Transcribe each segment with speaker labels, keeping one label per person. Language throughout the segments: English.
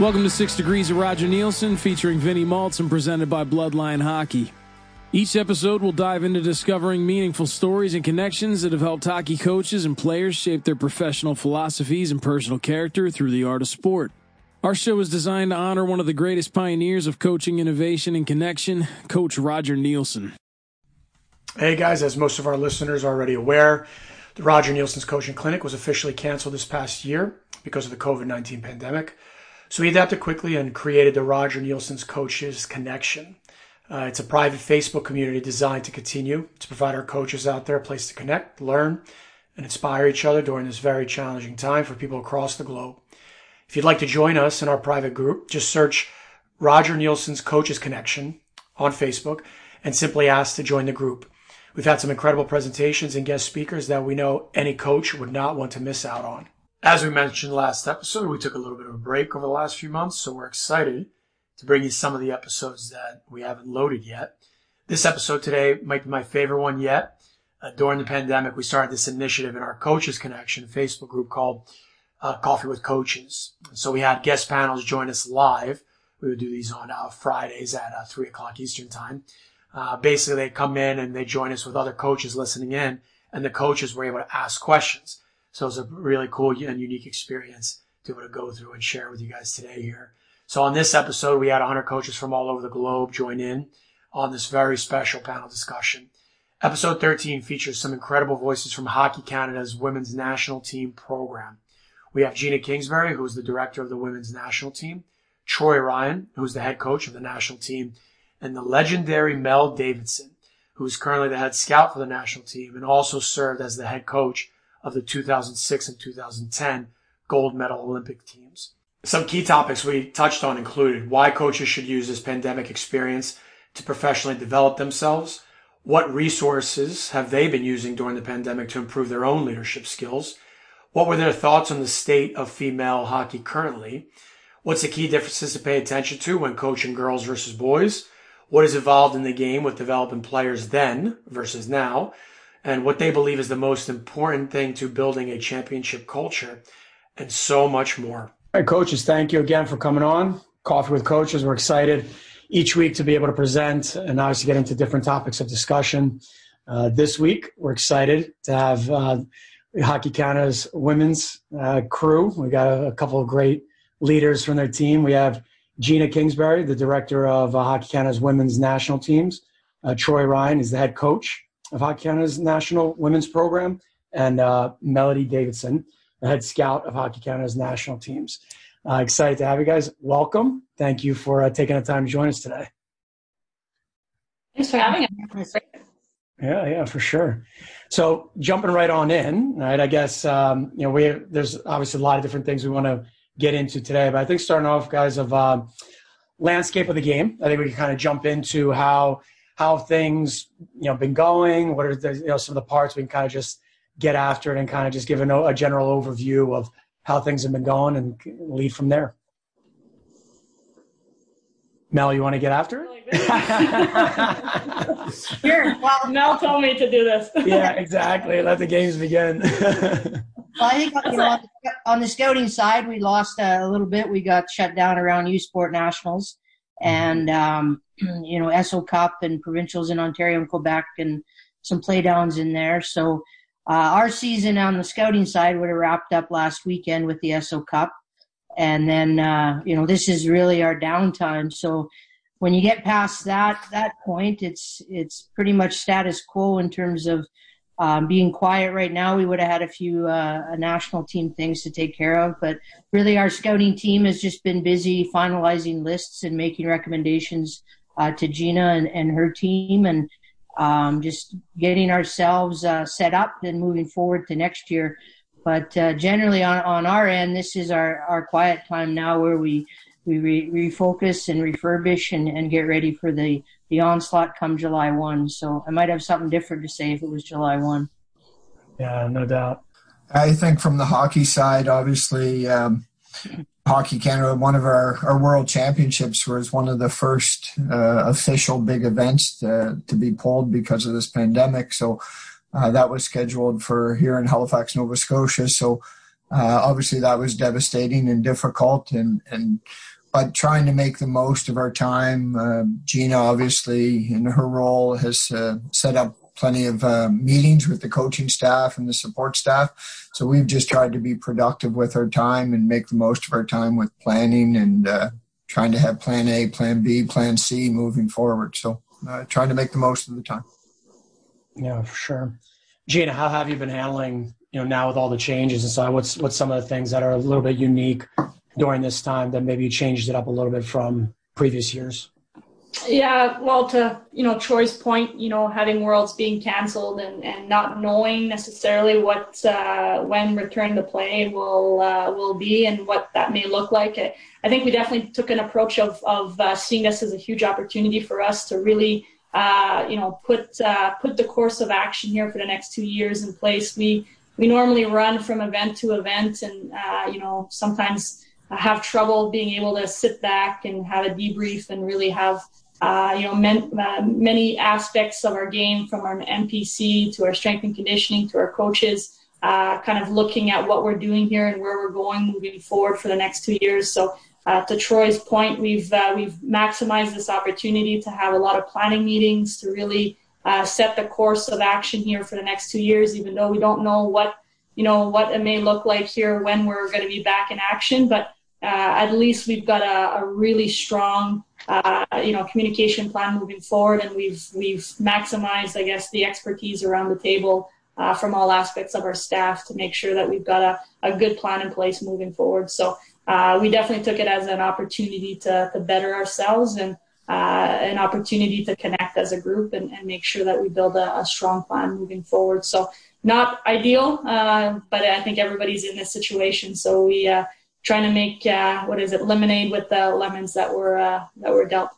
Speaker 1: Welcome to Six Degrees of Roger Neilson, featuring Vinnie Maltz and presented by Bloodline Hockey. Each episode will dive into discovering meaningful stories and connections that have helped hockey coaches and players shape their professional philosophies and personal character through the art of sport. Our show is designed to honor one of the greatest pioneers of coaching innovation and connection, Coach Roger Neilson.
Speaker 2: Hey guys, as most of our listeners are already aware, the Roger Neilson's coaching clinic was officially canceled this past year because of the COVID 19 pandemic. So we adapted quickly and created the Roger Neilson's Coaches Connection. Uh, it's a private Facebook community designed to continue to provide our coaches out there a place to connect, learn, and inspire each other during this very challenging time for people across the globe. If you'd like to join us in our private group, just search Roger Neilson's Coaches Connection on Facebook and simply ask to join the group. We've had some incredible presentations and guest speakers that we know any coach would not want to miss out on. As we mentioned last episode, we took a little bit of a break over the last few months, so we're excited to bring you some of the episodes that we haven't loaded yet. This episode today might be my favorite one yet. Uh, during the pandemic, we started this initiative in our Coaches Connection Facebook group called uh, Coffee with Coaches. so we had guest panels join us live. We would do these on uh, Fridays at uh, 3 o'clock Eastern Time. Uh, basically, they come in and they join us with other coaches listening in, and the coaches were able to ask questions. So it was a really cool and unique experience to be able to go through and share with you guys today here. So on this episode, we had 100 coaches from all over the globe join in on this very special panel discussion. Episode 13 features some incredible voices from Hockey Canada's women's national team program. We have Gina Kingsbury, who is the director of the women's national team, Troy Ryan, who is the head coach of the national team, and the legendary Mel Davidson, who is currently the head scout for the national team and also served as the head coach of the 2006 and 2010 gold medal Olympic teams. Some key topics we touched on included why coaches should use this pandemic experience to professionally develop themselves, what resources have they been using during the pandemic to improve their own leadership skills, what were their thoughts on the state of female hockey currently, what's the key differences to pay attention to when coaching girls versus boys, what has evolved in the game with developing players then versus now, and what they believe is the most important thing to building a championship culture, and so much more.
Speaker 3: All right, coaches, thank you again for coming on. Coffee with Coaches. We're excited each week to be able to present and obviously get into different topics of discussion. Uh, this week, we're excited to have uh, Hockey Canada's women's uh, crew. We got a, a, couple of great leaders from their team. We have Gina Kingsbury, the director of uh, Hockey Canada's women's national teams. Uh, Troy Ryan is the head coach of Hockey Canada's national women's program, and uh, Melody Davidson, the head scout of Hockey Canada's national teams. Uh, excited to have you guys. Welcome. Thank you for uh, taking the time to join us today.
Speaker 4: Thanks for having us.
Speaker 3: Yeah, yeah, for sure. So jumping right on in, right? I guess um, you know we there's obviously a lot of different things we want to get into today, but I think starting off, guys, of uh, landscape of the game. I think we can kind of jump into how how things you know been going. What are the you know some of the parts we can kind of just get after it and kind of just give a, a general overview of how things have been going and lead from there. Mel, you want to get after it?
Speaker 4: sure. Well, Mel told me to do this.
Speaker 3: yeah, exactly. Let the games begin.
Speaker 5: well, I think you know, on the scouting side, we lost uh, a little bit. We got shut down around U Sport Nationals and um, you know Esso Cup and provincials in Ontario and Quebec and some playdowns in there. So uh, our season on the scouting side would have wrapped up last weekend with the Esso Cup, and then uh, you know this is really our downtime. So when you get past that that point, it's it's pretty much status quo in terms of um, being quiet right now. We would have had a few uh, national team things to take care of, but really our scouting team has just been busy finalizing lists and making recommendations uh, to Gina and, and her team, and um, just getting ourselves uh, set up and moving forward to next year. But uh, generally, on, on our end, this is our, our quiet time now where we we re- refocus and refurbish and, and get ready for the the onslaught come July 1. So I might have something different to say if it was July 1.
Speaker 3: Yeah, no doubt.
Speaker 6: I think from the hockey side, obviously, um, Hockey Canada, one of our, our world championships was one of the first uh, official big events to, to be pulled because of this pandemic. So uh, that was scheduled for here in Halifax, Nova Scotia. So Uh, obviously, that was devastating and difficult, and and but trying to make the most of our time. Uh, Gina, obviously, in her role, has uh, set up plenty of uh, meetings with the coaching staff and the support staff. So we've just tried to be productive with our time and make the most of our time with planning and uh, trying to have plan A, plan B, plan C moving forward. So uh, trying to make the most of the time.
Speaker 2: Yeah, for sure. Gina, how have you been handling, you know, now with all the changes and so what's what's some of the things that are a little bit unique during this time that maybe you changed it up a little bit from previous years?
Speaker 4: Yeah, well, to you know Troy's point, you know, having worlds being canceled and, and not knowing necessarily what uh, when return to play will uh, will be and what that may look like. I, I think we definitely took an approach of of uh, seeing this as a huge opportunity for us to really uh, you know put uh, put the course of action here for the next two years in place. We we normally run from event to event, and uh, you know sometimes have trouble being able to sit back and have a debrief and really have uh, you know men, uh, many aspects of our game from our NPC to our strength and conditioning to our coaches uh, kind of looking at what we're doing here and where we're going moving forward for the next two years. So uh, to Troy's point we've uh, we've maximized this opportunity to have a lot of planning meetings to really uh, set the course of action here for the next two years even though we don't know what you know what it may look like here when we're going to be back in action. But uh, at least we've got a, a really strong, uh, you know, communication plan moving forward, and we've we've maximized, I guess, the expertise around the table uh, from all aspects of our staff to make sure that we've got a, a good plan in place moving forward. So uh, we definitely took it as an opportunity to to better ourselves and. Uh, an opportunity to connect as a group and, and make sure that we build a, a, strong plan moving forward. So not ideal, uh, but I think everybody's in this situation. So we trying to make uh, what is it lemonade with the lemons that were uh, that were dealt.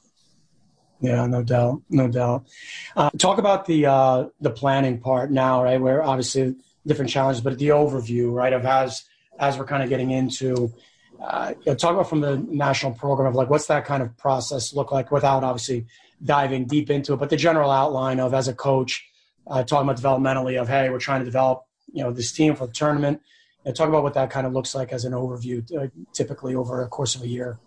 Speaker 2: Yeah, no doubt, no doubt. Uh, talk about the uh, the planning part now, right? Where obviously different challenges, but the overview, right, of as as we're kind of getting into. Uh, you know, talk about from the national program of like what's that kind of process look like without obviously diving deep into it, but the general outline of as a coach, uh, talking about developmentally of hey, we're trying to develop you know this team for the tournament talk about what that kind of looks like as an overview, uh, typically over a course of a year.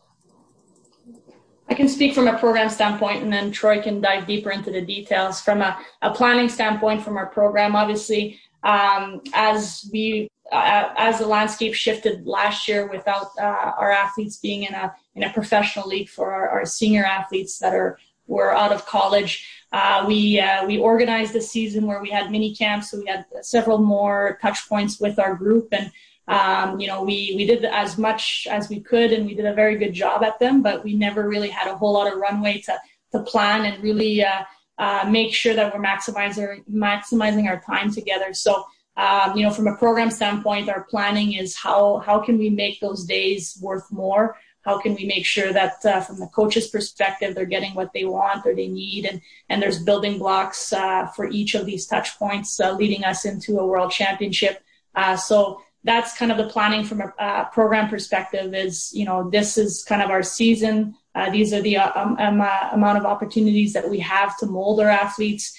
Speaker 4: I can speak from a program standpoint, and then Troy can dive deeper into the details. From a, a planning standpoint, from our program, obviously, um, as we uh, as the landscape shifted last year, without uh, our athletes being in a in a professional league for our, our senior athletes that are were out of college, uh, we uh, we organized a season where we had mini camps, so we had several more touch points with our group, and um, you know we we did as much as we could, and we did a very good job at them. But we never really had a whole lot of runway to to plan and really uh, uh make sure that we're maximizing maximizing our time together. So. Um, you know, from a program standpoint, our planning is how how can we make those days worth more how can we make sure that uh, from the coach's perspective they're getting what they want or they need? And and there's building blocks uh, for each of these touch points uh, leading us into a world championship. Uh, so that's kind of the planning from a uh, program perspective is you know this is kind of our season. Uh, these are the um, um, amount of opportunities that we have to mold our athletes.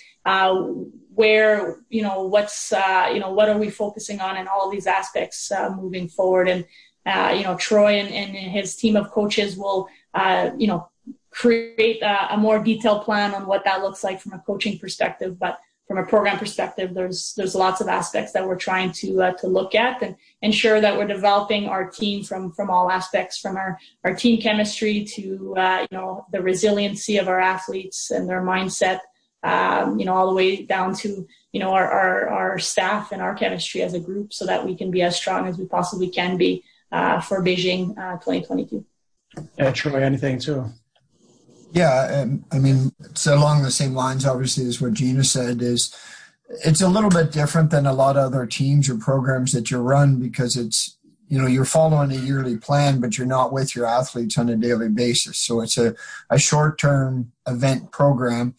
Speaker 4: Where you know what's you know what are we focusing on in all these aspects moving forward? And uh, you know, Troy and, and, his team of coaches will, uh, you know, create a, a, more detailed plan on what that looks like from a coaching perspective. But from a program perspective, there's there's lots of aspects that we're trying to uh, to look at and ensure that we're developing our team from from all aspects, from our our team chemistry to uh, you know the resiliency of our athletes and their mindset. Um, you know, all the way down to you know our, our our staff and our chemistry as a group, so that we can be as strong as we possibly can be for Beijing uh, 2022.
Speaker 2: Yeah, Troy, anything too?
Speaker 6: Yeah, um, I mean, it's along the same lines, obviously, as what Gina said. Is it's a little bit different than a lot of other teams or programs that you run because it's you know you're following a yearly plan, but you're not with your athletes on a daily basis. So it's a, a short term event program.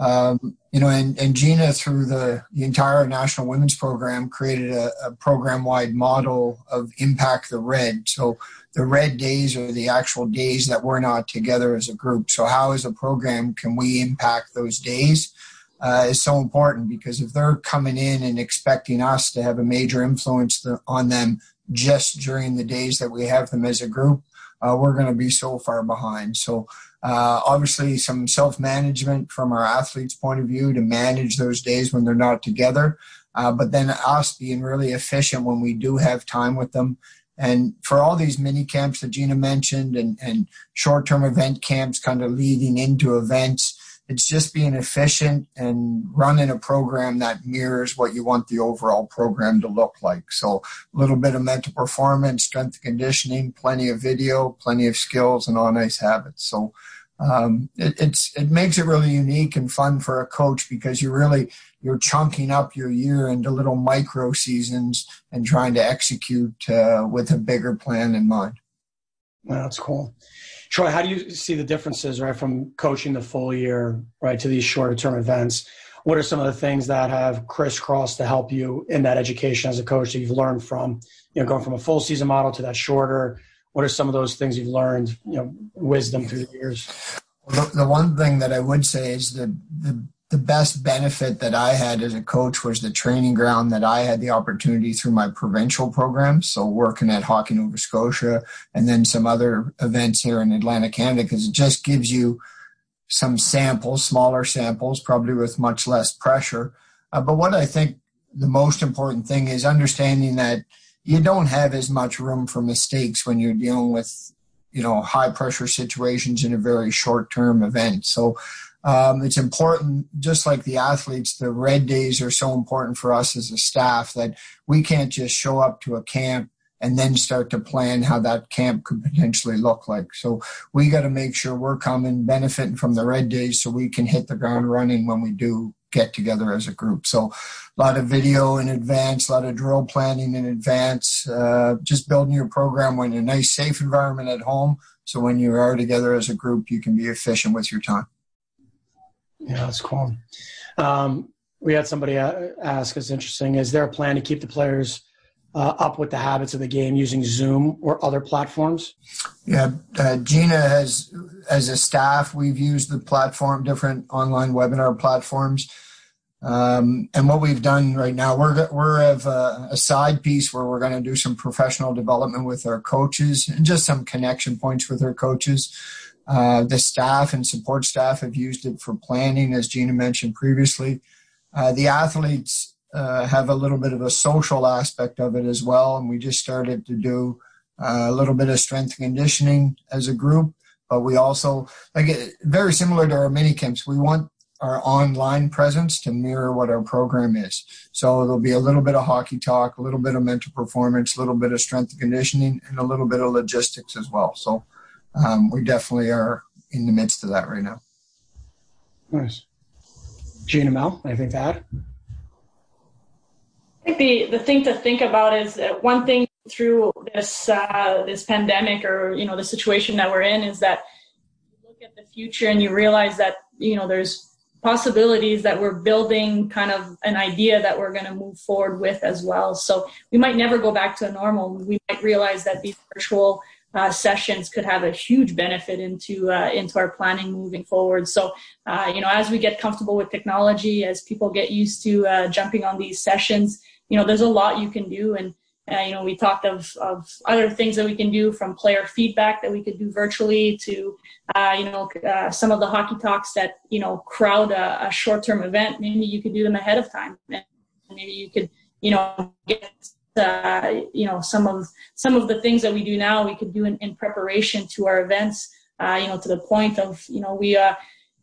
Speaker 6: Um, you know, and, and Gina, through the, the entire national women's program, created a, a program wide model of Impact the Red. So the red days are the actual days that we're not together as a group. So, how, as a program, can we impact those days? Uh, is so important because if they're coming in and expecting us to have a major influence on them just during the days that we have them as a group, uh, we're going to be so far behind. So uh, obviously, some self management from our athletes' point of view to manage those days when they're not together. Uh, but then us being really efficient when we do have time with them. And for all these mini camps that Gina mentioned and, and short term event camps kind of leading into events, it's just being efficient and running a program that mirrors what you want the overall program to look like. So a little bit of mental performance, strength and conditioning, plenty of video, plenty of skills and all nice habits. So um, it, it's it makes it really unique and fun for a coach because you really you're chunking up your year into little micro seasons and trying to execute uh, with a bigger plan in mind.
Speaker 2: Well, that's cool. Troy, how do you see the differences, right, from coaching the full year, right, to these shorter term events? What are some of the things that have crisscrossed to help you in that education as a coach that you've learned from, you know, going from a full season model to that shorter? What are some of those things you've learned, you know, wisdom through the years?
Speaker 6: The, the one thing that I would say is the, the the best benefit that I had as a coach was the training ground that I had the opportunity through my provincial program. So working at Hockey Nova Scotia and then some other events here in Atlantic Canada, because it just gives you some samples, smaller samples, probably with much less pressure. Uh, but what I think the most important thing is understanding that you don't have as much room for mistakes when you're dealing with, you know, high pressure situations in a very short term event. So um, it's important, just like the athletes, the red days are so important for us as a staff that we can't just show up to a camp and then start to plan how that camp could potentially look like. So we got to make sure we're coming, benefiting from the red days so we can hit the ground running when we do get together as a group. So a lot of video in advance, a lot of drill planning in advance, uh, just building your program when in a nice, safe environment at home. So when you are together as a group, you can be efficient with your time.
Speaker 2: Yeah, that's cool. Um, we had somebody ask us interesting is there a plan to keep the players uh, up with the habits of the game using zoom or other platforms?
Speaker 6: Yeah uh, gina has as a staff we've used the platform different online webinar platforms. Um, and what we've done right now we're we're a, a side piece where we're going to do some professional development with our coaches and just some connection points with our coaches the staff and support staff have used it for planning, as Gina mentioned previously. Uh, the athletes uh, have a little bit of a social aspect of it as well, and we just started to do uh, a little bit of strength conditioning as a group. But we also, like, very similar to our mini camps, we want our online presence to mirror what our program is. So there'll be a little bit of hockey talk, a little bit of mental performance, a little bit of strength conditioning, and a little bit of logistics as well. So um, we definitely are in the midst of that right now.
Speaker 2: Nice. Gina Mel, anything to add?
Speaker 4: I think the, the thing to think about is that one thing through this uh, this pandemic or you know the situation that we're in is that you look at the future and you realize that you know there's possibilities that we're building kind of an idea that we're going to move forward with as well. So we might never go back to a normal. We might realize that these virtual uh, sessions could have a huge benefit into uh, into our planning moving forward. So, uh, you know, as we get comfortable with technology, as people get used to uh, jumping on these sessions, you know, there's a lot you can do. And uh, you know, we talked of of other things that we can do from player feedback that we could do virtually to, uh, you know, some of the hockey talks that you know crowd a, a short term event. Maybe you could do them ahead of time, maybe you could, you know, get uh, you know some of some of the things that we do now we could do in, in preparation to our events uh, you know to the point of you know we uh,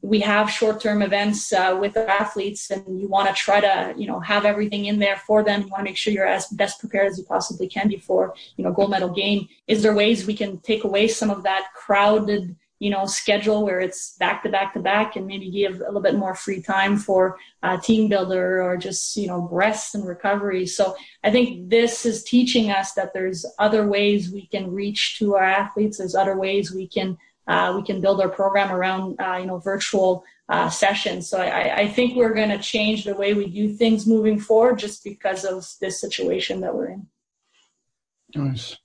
Speaker 4: we have short-term events uh, with our athletes and you want to try to you know have everything in there for them. You want to make sure you're as best prepared as you possibly can before you know gold medal game is there ways we can take away some of that crowded you know, schedule where it's back to back to back and maybe give a little bit more free time for uh, team builder or just, you know, rest and recovery. So I think this is teaching us that there's other ways we can reach to our athletes. There's other ways we can, uh, we can build our program around, uh, you know, virtual uh, sessions. So I, I think we're going to change the way we do things moving forward just because of this situation that we're in.
Speaker 2: Nice.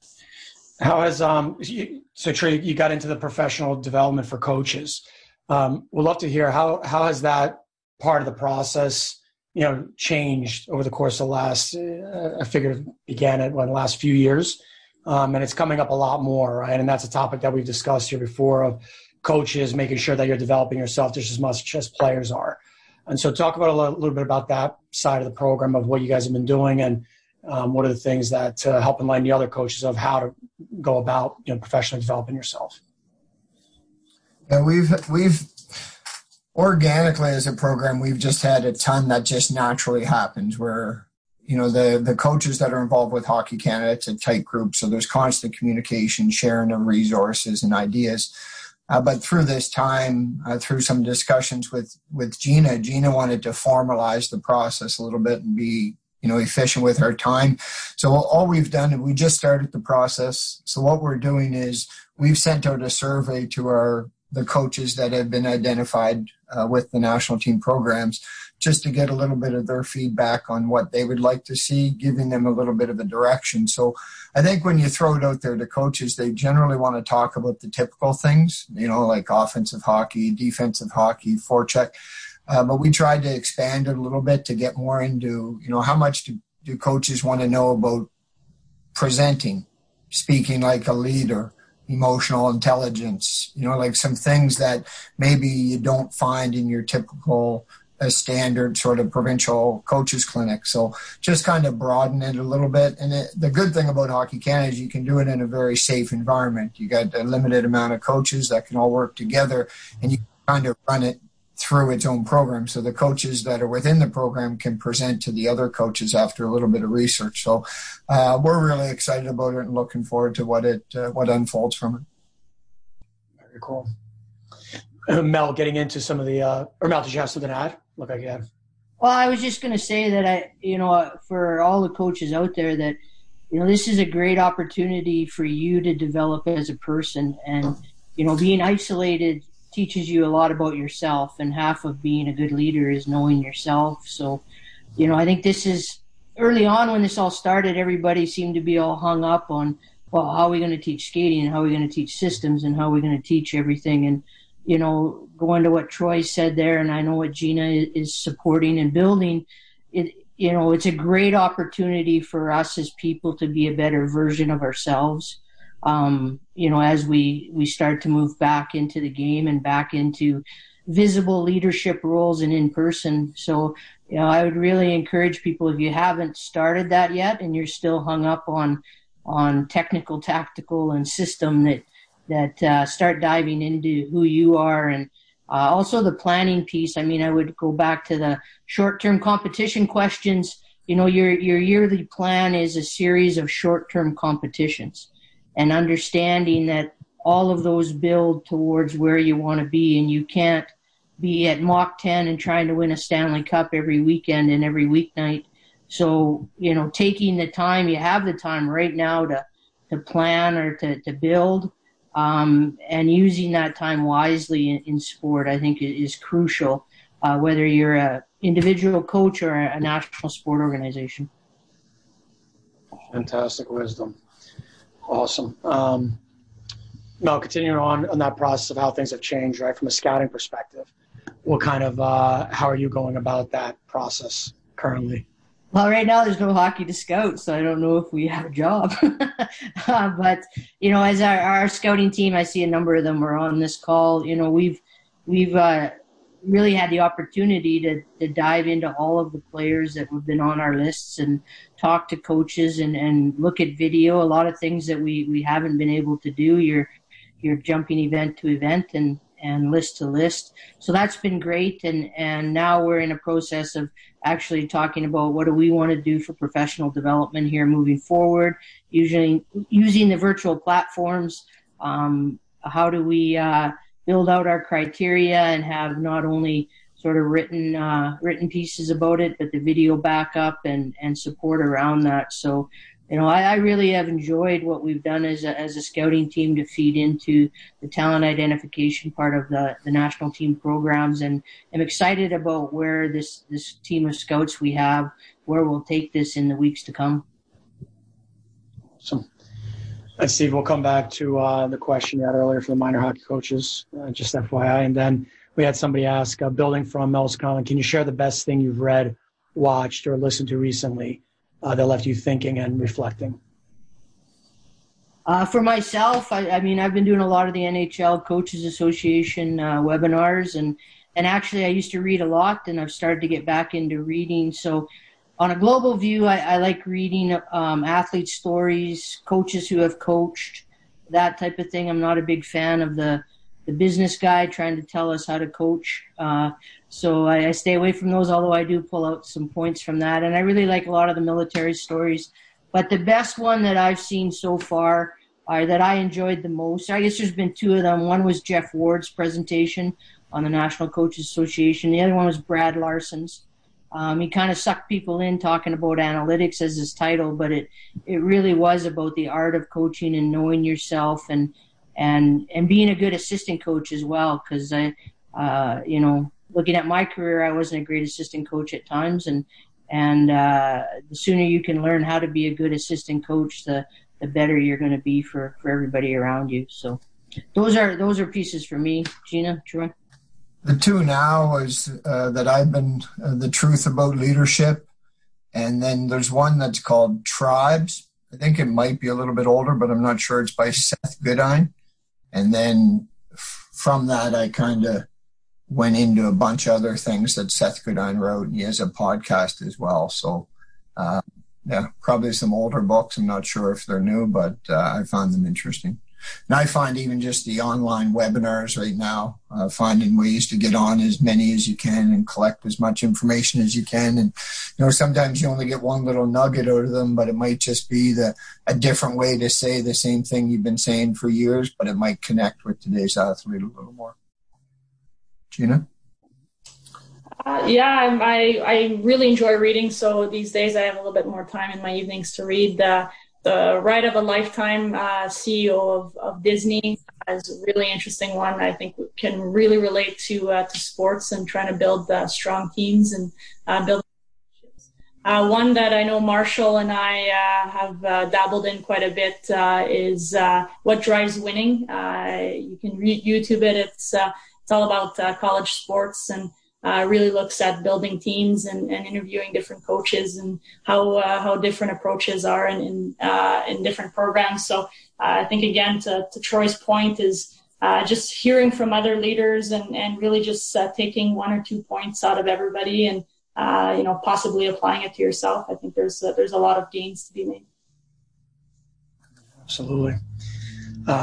Speaker 2: How has um you, so Trey, you got into the professional development for coaches. Um, we'd love to hear how how has that part of the process you know changed over the course of the last uh, I figured began at well, the last few years, um, and it's coming up a lot more, right? And that's a topic that we've discussed here before of coaches making sure that you're developing yourself just as much as players are. And so, talk about a little bit about that side of the program of what you guys have been doing and um, what are the things that uh, help enlighten the other coaches of how to go about you know professionally developing yourself.
Speaker 6: Yeah, we've we've organically as a program, we've just had a ton that just naturally happens where, you know, the, the coaches that are involved with Hockey Canada, it's a tight group. So there's constant communication, sharing of resources and ideas. Uh, but through this time, uh, through some discussions with, with Gina, Gina wanted to formalize the process a little bit and be, you know, efficient with our time. So all we've done, we just started the process. So what we're doing is we've sent out a survey to our the coaches that have been identified uh, with the national team programs just to get a little bit of their feedback on what they would like to see, giving them a little bit of a direction. So I think when you throw it out there to coaches, they generally want to talk about the typical things, you know, like offensive hockey, defensive hockey, forecheck. Uh, but we tried to expand it a little bit to get more into, you know, how much do, do coaches want to know about presenting, speaking like a leader, emotional intelligence, you know, like some things that maybe you don't find in your typical uh, standard sort of provincial coaches clinic. So just kind of broaden it a little bit. And it, the good thing about Hockey Canada is you can do it in a very safe environment. You got a limited amount of coaches that can all work together and you kind of run it through its own program. So the coaches that are within the program can present to the other coaches after a little bit of research. So uh, we're really excited about it and looking forward to what it uh, what unfolds from it.
Speaker 2: Very cool. Uh, Mel, getting into some of the uh, or Mel, did you have something to add? Look like you have.
Speaker 5: Well, I was just going to say that I, you know, for all the coaches out there that, you know, this is a great opportunity for you to develop as a person and, you know, being isolated teaches you a lot about yourself and half of being a good leader is knowing yourself. So you know i think this is early on when this all started everybody seemed to be all hung up on well how are we going to teach skating and how are we going to teach systems and how are we going to teach everything? And you know going to what troy said there and i know what gina is supporting and building it you know it's a great opportunity for us as people to be a better version of ourselves you know, as we, we start to move back into the game and back into visible leadership roles and in person. So, you know, I would really encourage people if you haven't started that yet and you're still hung up on, on technical, tactical and system that, that, uh, start diving into who you are and, uh, also the planning piece. I mean, I would go back to the short-term competition questions. You know, your, your yearly plan is a series of short-term competitions and understanding that all of those build towards where you want to be and you can't be at Mach 10 and trying to win a Stanley Cup every weekend and every weeknight. So, you know, taking the time, you have the time right now to, to plan or to, to build, um, and using that time wisely in, in sport, I think is, crucial, uh, whether you're a individual coach or a national sport organization.
Speaker 2: Fantastic wisdom. Awesome. Um, now, continuing on on that process of how things have changed, right, from a scouting perspective, what kind of uh, how are you going about that process currently?
Speaker 5: Well, right now there's no hockey to scout, so I don't know if we have a job. uh, but you know, as our, our scouting team, I see a number of them are on this call. You know, we've we've uh, really had the opportunity to, to dive into all of the players that have been on our lists and talk to coaches and, and look at video. A lot of things that we, we haven't been able to do. You're you're jumping event to event and, and list to list. So that's been great. And, and now we're in a process of actually talking about what do we want to do for professional development here moving forward, using, using the virtual platforms. Um, how do we, uh, build out our criteria and have not only sort of written uh, written pieces about it, but the video backup and and support around that. So, you know, I, I really have enjoyed what we've done as a, as a scouting team to feed into the talent identification part of the the national team programs, and I'm excited about where this this team of scouts we have, where we'll take this in the weeks to come.
Speaker 2: Awesome. And Steve, we'll come back to uh, the question you had earlier for the minor hockey coaches, uh, just FYI. And then we had somebody ask, uh, building from Mel's comment, can you share the best thing you've read watched, or listened to recently uh, that left you thinking and reflecting?
Speaker 5: Uh, for myself, I, I, mean, I've been doing a lot of the NHL Coaches Association uh, webinars, and and actually, I used to read a lot, and I've started to get back into reading. So, on a global view, I, I like reading um, athlete stories, coaches who have coached, that type of thing. I'm not a big fan of the the business guy trying to tell us how to coach. Uh, so I, I, stay away from those, although I do pull out some points from that. And I really like a lot of the military stories. But the best one that I've seen so far, or that I enjoyed the most, I guess there's been two of them. One was Jeff Ward's presentation on the National Coaches Association. The other one was Brad Larsen's. Um, he kind of sucked people in talking about analytics as his title, but it it really was about the art of coaching and knowing yourself and and and being a good assistant coach as well. Because I, uh, you know, looking at my career, I wasn't a great assistant coach at times, and and uh, the sooner you can learn how to be a good assistant coach, the the better you're going to be for for everybody around you. So those are those are pieces for me, Gina, Troy
Speaker 6: the two now is uh, that I've been uh, the truth about leadership, and then there's one that's called Tribes. I think it might be a little bit older, but I'm not sure. It's by Seth Godin, and then from that I kind of went into a bunch of other things that Seth Godin wrote, and he has a podcast as well. So, uh, yeah, probably some older books. I'm not sure if they're new, but uh, I found them interesting. And I find even just the online webinars right now, uh, finding ways to get on as many as you can and collect as much information as you can. And, you know, sometimes you only get one little nugget out of them, but it might just be the, a different way to say the same thing you've been saying for years, but it might connect with today's athlete a little more. Gina?
Speaker 4: Uh, yeah, I, I really enjoy reading. So these days I have a little bit more time in my evenings to read. Uh, the Ride of a Lifetime uh, CEO of, of Disney is a really interesting one. I think can really relate to uh, to sports and trying to build uh, strong teams and uh, build. Uh, one that I know Marshall and I uh, have dabbled in quite a bit is "What Drives Winning." you can re- YouTube it. It's it's all about college sports and uh, really looks at building teams and, and interviewing different coaches and how uh, how different approaches are in in, uh, in different programs. So uh, I think again to, to Troy's point is uh, just hearing from other leaders and, and really just uh, taking one or two points out of everybody and you know possibly applying it to yourself. I think there's there's a lot of gains to be made.
Speaker 2: Absolutely.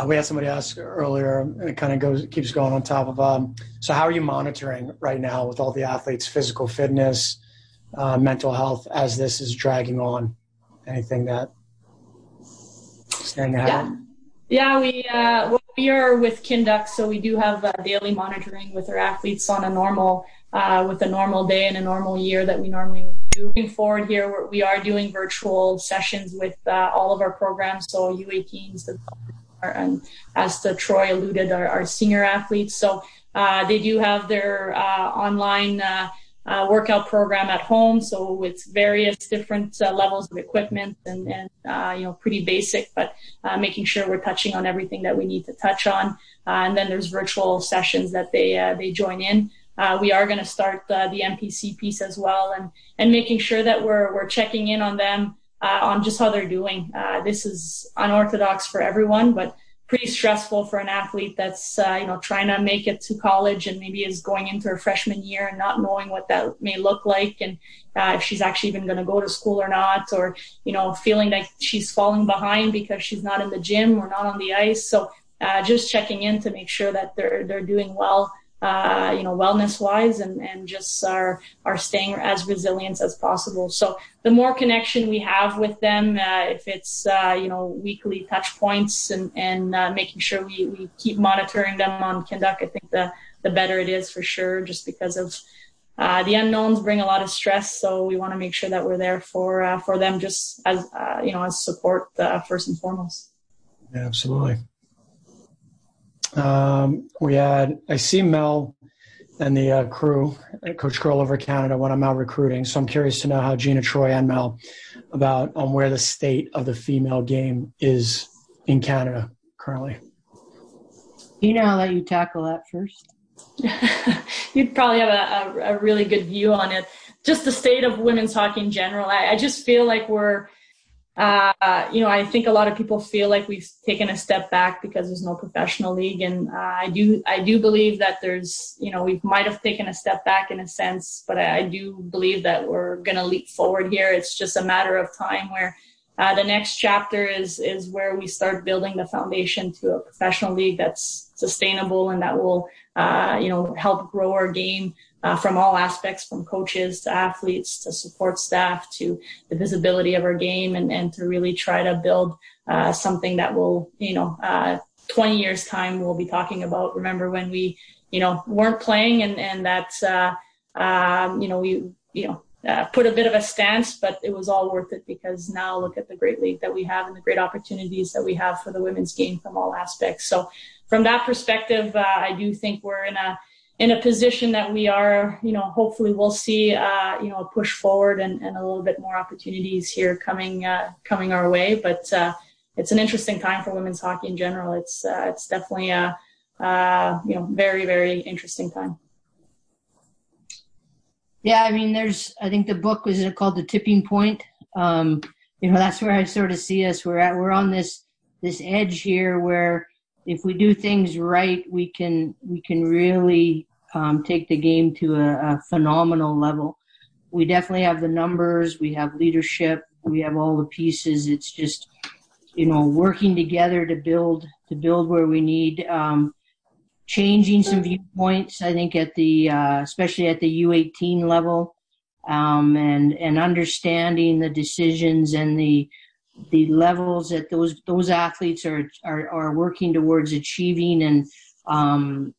Speaker 2: We had somebody ask earlier, and it kind of goes keeps going on top of. Um, so, how are you monitoring right now with all the athletes' physical fitness, uh, mental health as this is dragging on? Anything that staying ahead?
Speaker 4: Yeah, yeah we uh, well, we are with Kinduct, so we do have uh, daily monitoring with our athletes on a normal uh, with a normal day and a normal year that we normally do. Moving forward here, we are doing virtual sessions with uh, all of our programs, so U18s, the and as the Troy alluded, our, our senior athletes. So they do have their uh, online uh, uh workout program at home. So it's various different uh, levels of equipment and, and uh, you know pretty basic, but making sure we're touching on everything that we need to touch on. and then there's virtual sessions that they they join in. we are going to start the NPC piece as well, and and making sure that we're we're checking in on them uh, on just how they're doing. Uh, this is unorthodox for everyone, but pretty stressful for an athlete that's uh, you know trying to make it to college and maybe is going into her freshman year and not knowing what that may look like and uh, if she's actually even going to go to school or not or you know feeling like she's falling behind because she's not in the gym or not on the ice. So uh, just checking in to make sure that they're they're doing well uh, you know, wellness wise and, and just are, are staying as resilient as possible. So the more connection we have with them, uh, if it's, uh, you know, weekly touch points and, and uh, making sure we, we keep monitoring them on Kinduct, I think the, the better it is for sure, just because of uh, the unknowns bring a lot of stress. So we want to make sure that we're there for, uh, for them just as, you know, as support first and foremost.
Speaker 2: Yeah, absolutely. Um, we had I see Mel and the uh, crew, Coach Curl over Canada when I'm out recruiting. So I'm curious to know how Gina Troy and Mel about on um, where the state of the female game is in Canada currently.
Speaker 5: Gina, I'll let you tackle that first.
Speaker 4: You'd probably have a, a, a, really good view on it just the state of women's hockey in general. I, I just feel like we're uh, you know, I think a lot of people feel like we've taken a step back because there's no professional league, and uh, I do I do believe that there's you know we might have taken a step back in a sense, but I, I do believe that we're going to leap forward here. It's just a matter of time where uh, the next chapter is is where we start building the foundation to a professional league that's sustainable and that will uh, you know help grow our game from all aspects, from coaches to athletes to support staff to the visibility of our game, and, and to really try to build uh, something that will, you know, uh, 20 years time we'll be talking about. Remember when we, you know, weren't playing and and that's, uh, um, you know, we, you know. Uh, put a bit of a stance, but it was all worth it because now look at the great league that we have and the great opportunities that we have for the women's game from all aspects. So, from that perspective, uh, I do think we're in a in a position that we are, you know, hopefully we'll see, uh, you know, a push forward and, and a little bit more opportunities here coming uh, coming our way. But uh, it's an interesting time for women's hockey in general. It's uh, it's definitely a uh, you know very very interesting time.
Speaker 5: Yeah, I mean, there's I think the book was called The Tipping Point. Um, you know, that's where I sort of see us. We're at we're on this this edge here where if we do things right, we can we can really um, take the game to a, a phenomenal level. We definitely have the numbers, we have leadership, we have all the pieces. It's just, you know, working together to build to build where we need. Um, changing some viewpoints, I think, at the uh, especially at the U18 level, um, and and understanding the decisions and the the levels that those those athletes are are, are working towards achieving and um,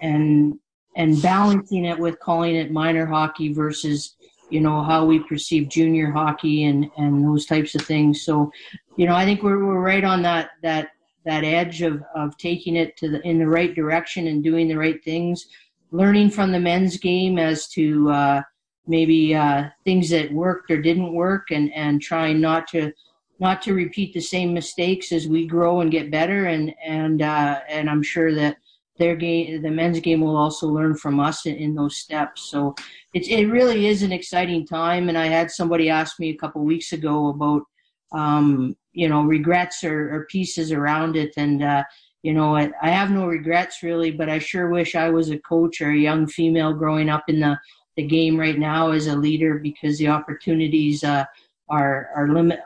Speaker 5: and and balancing it with calling it minor hockey versus you know how we perceive junior hockey and and those types of things. So you know i think we're, we're right on that that that edge of of taking it to the in the right direction and doing the right things. Learning from the men's game as to uh maybe uh things that worked or didn't work and and trying not to not to repeat the same mistakes as we grow and get better. And and uh and i'm sure that their game, the men's game will also learn from us in, in those steps. So it, it really is an exciting time. And I had somebody ask me a couple weeks ago about, um, you know, regrets or, or pieces around it. And, uh, you know, I, I have no regrets really, but I sure wish I was a coach or a young female growing up in the, the game right now as a leader because the opportunities, uh, are, are limit,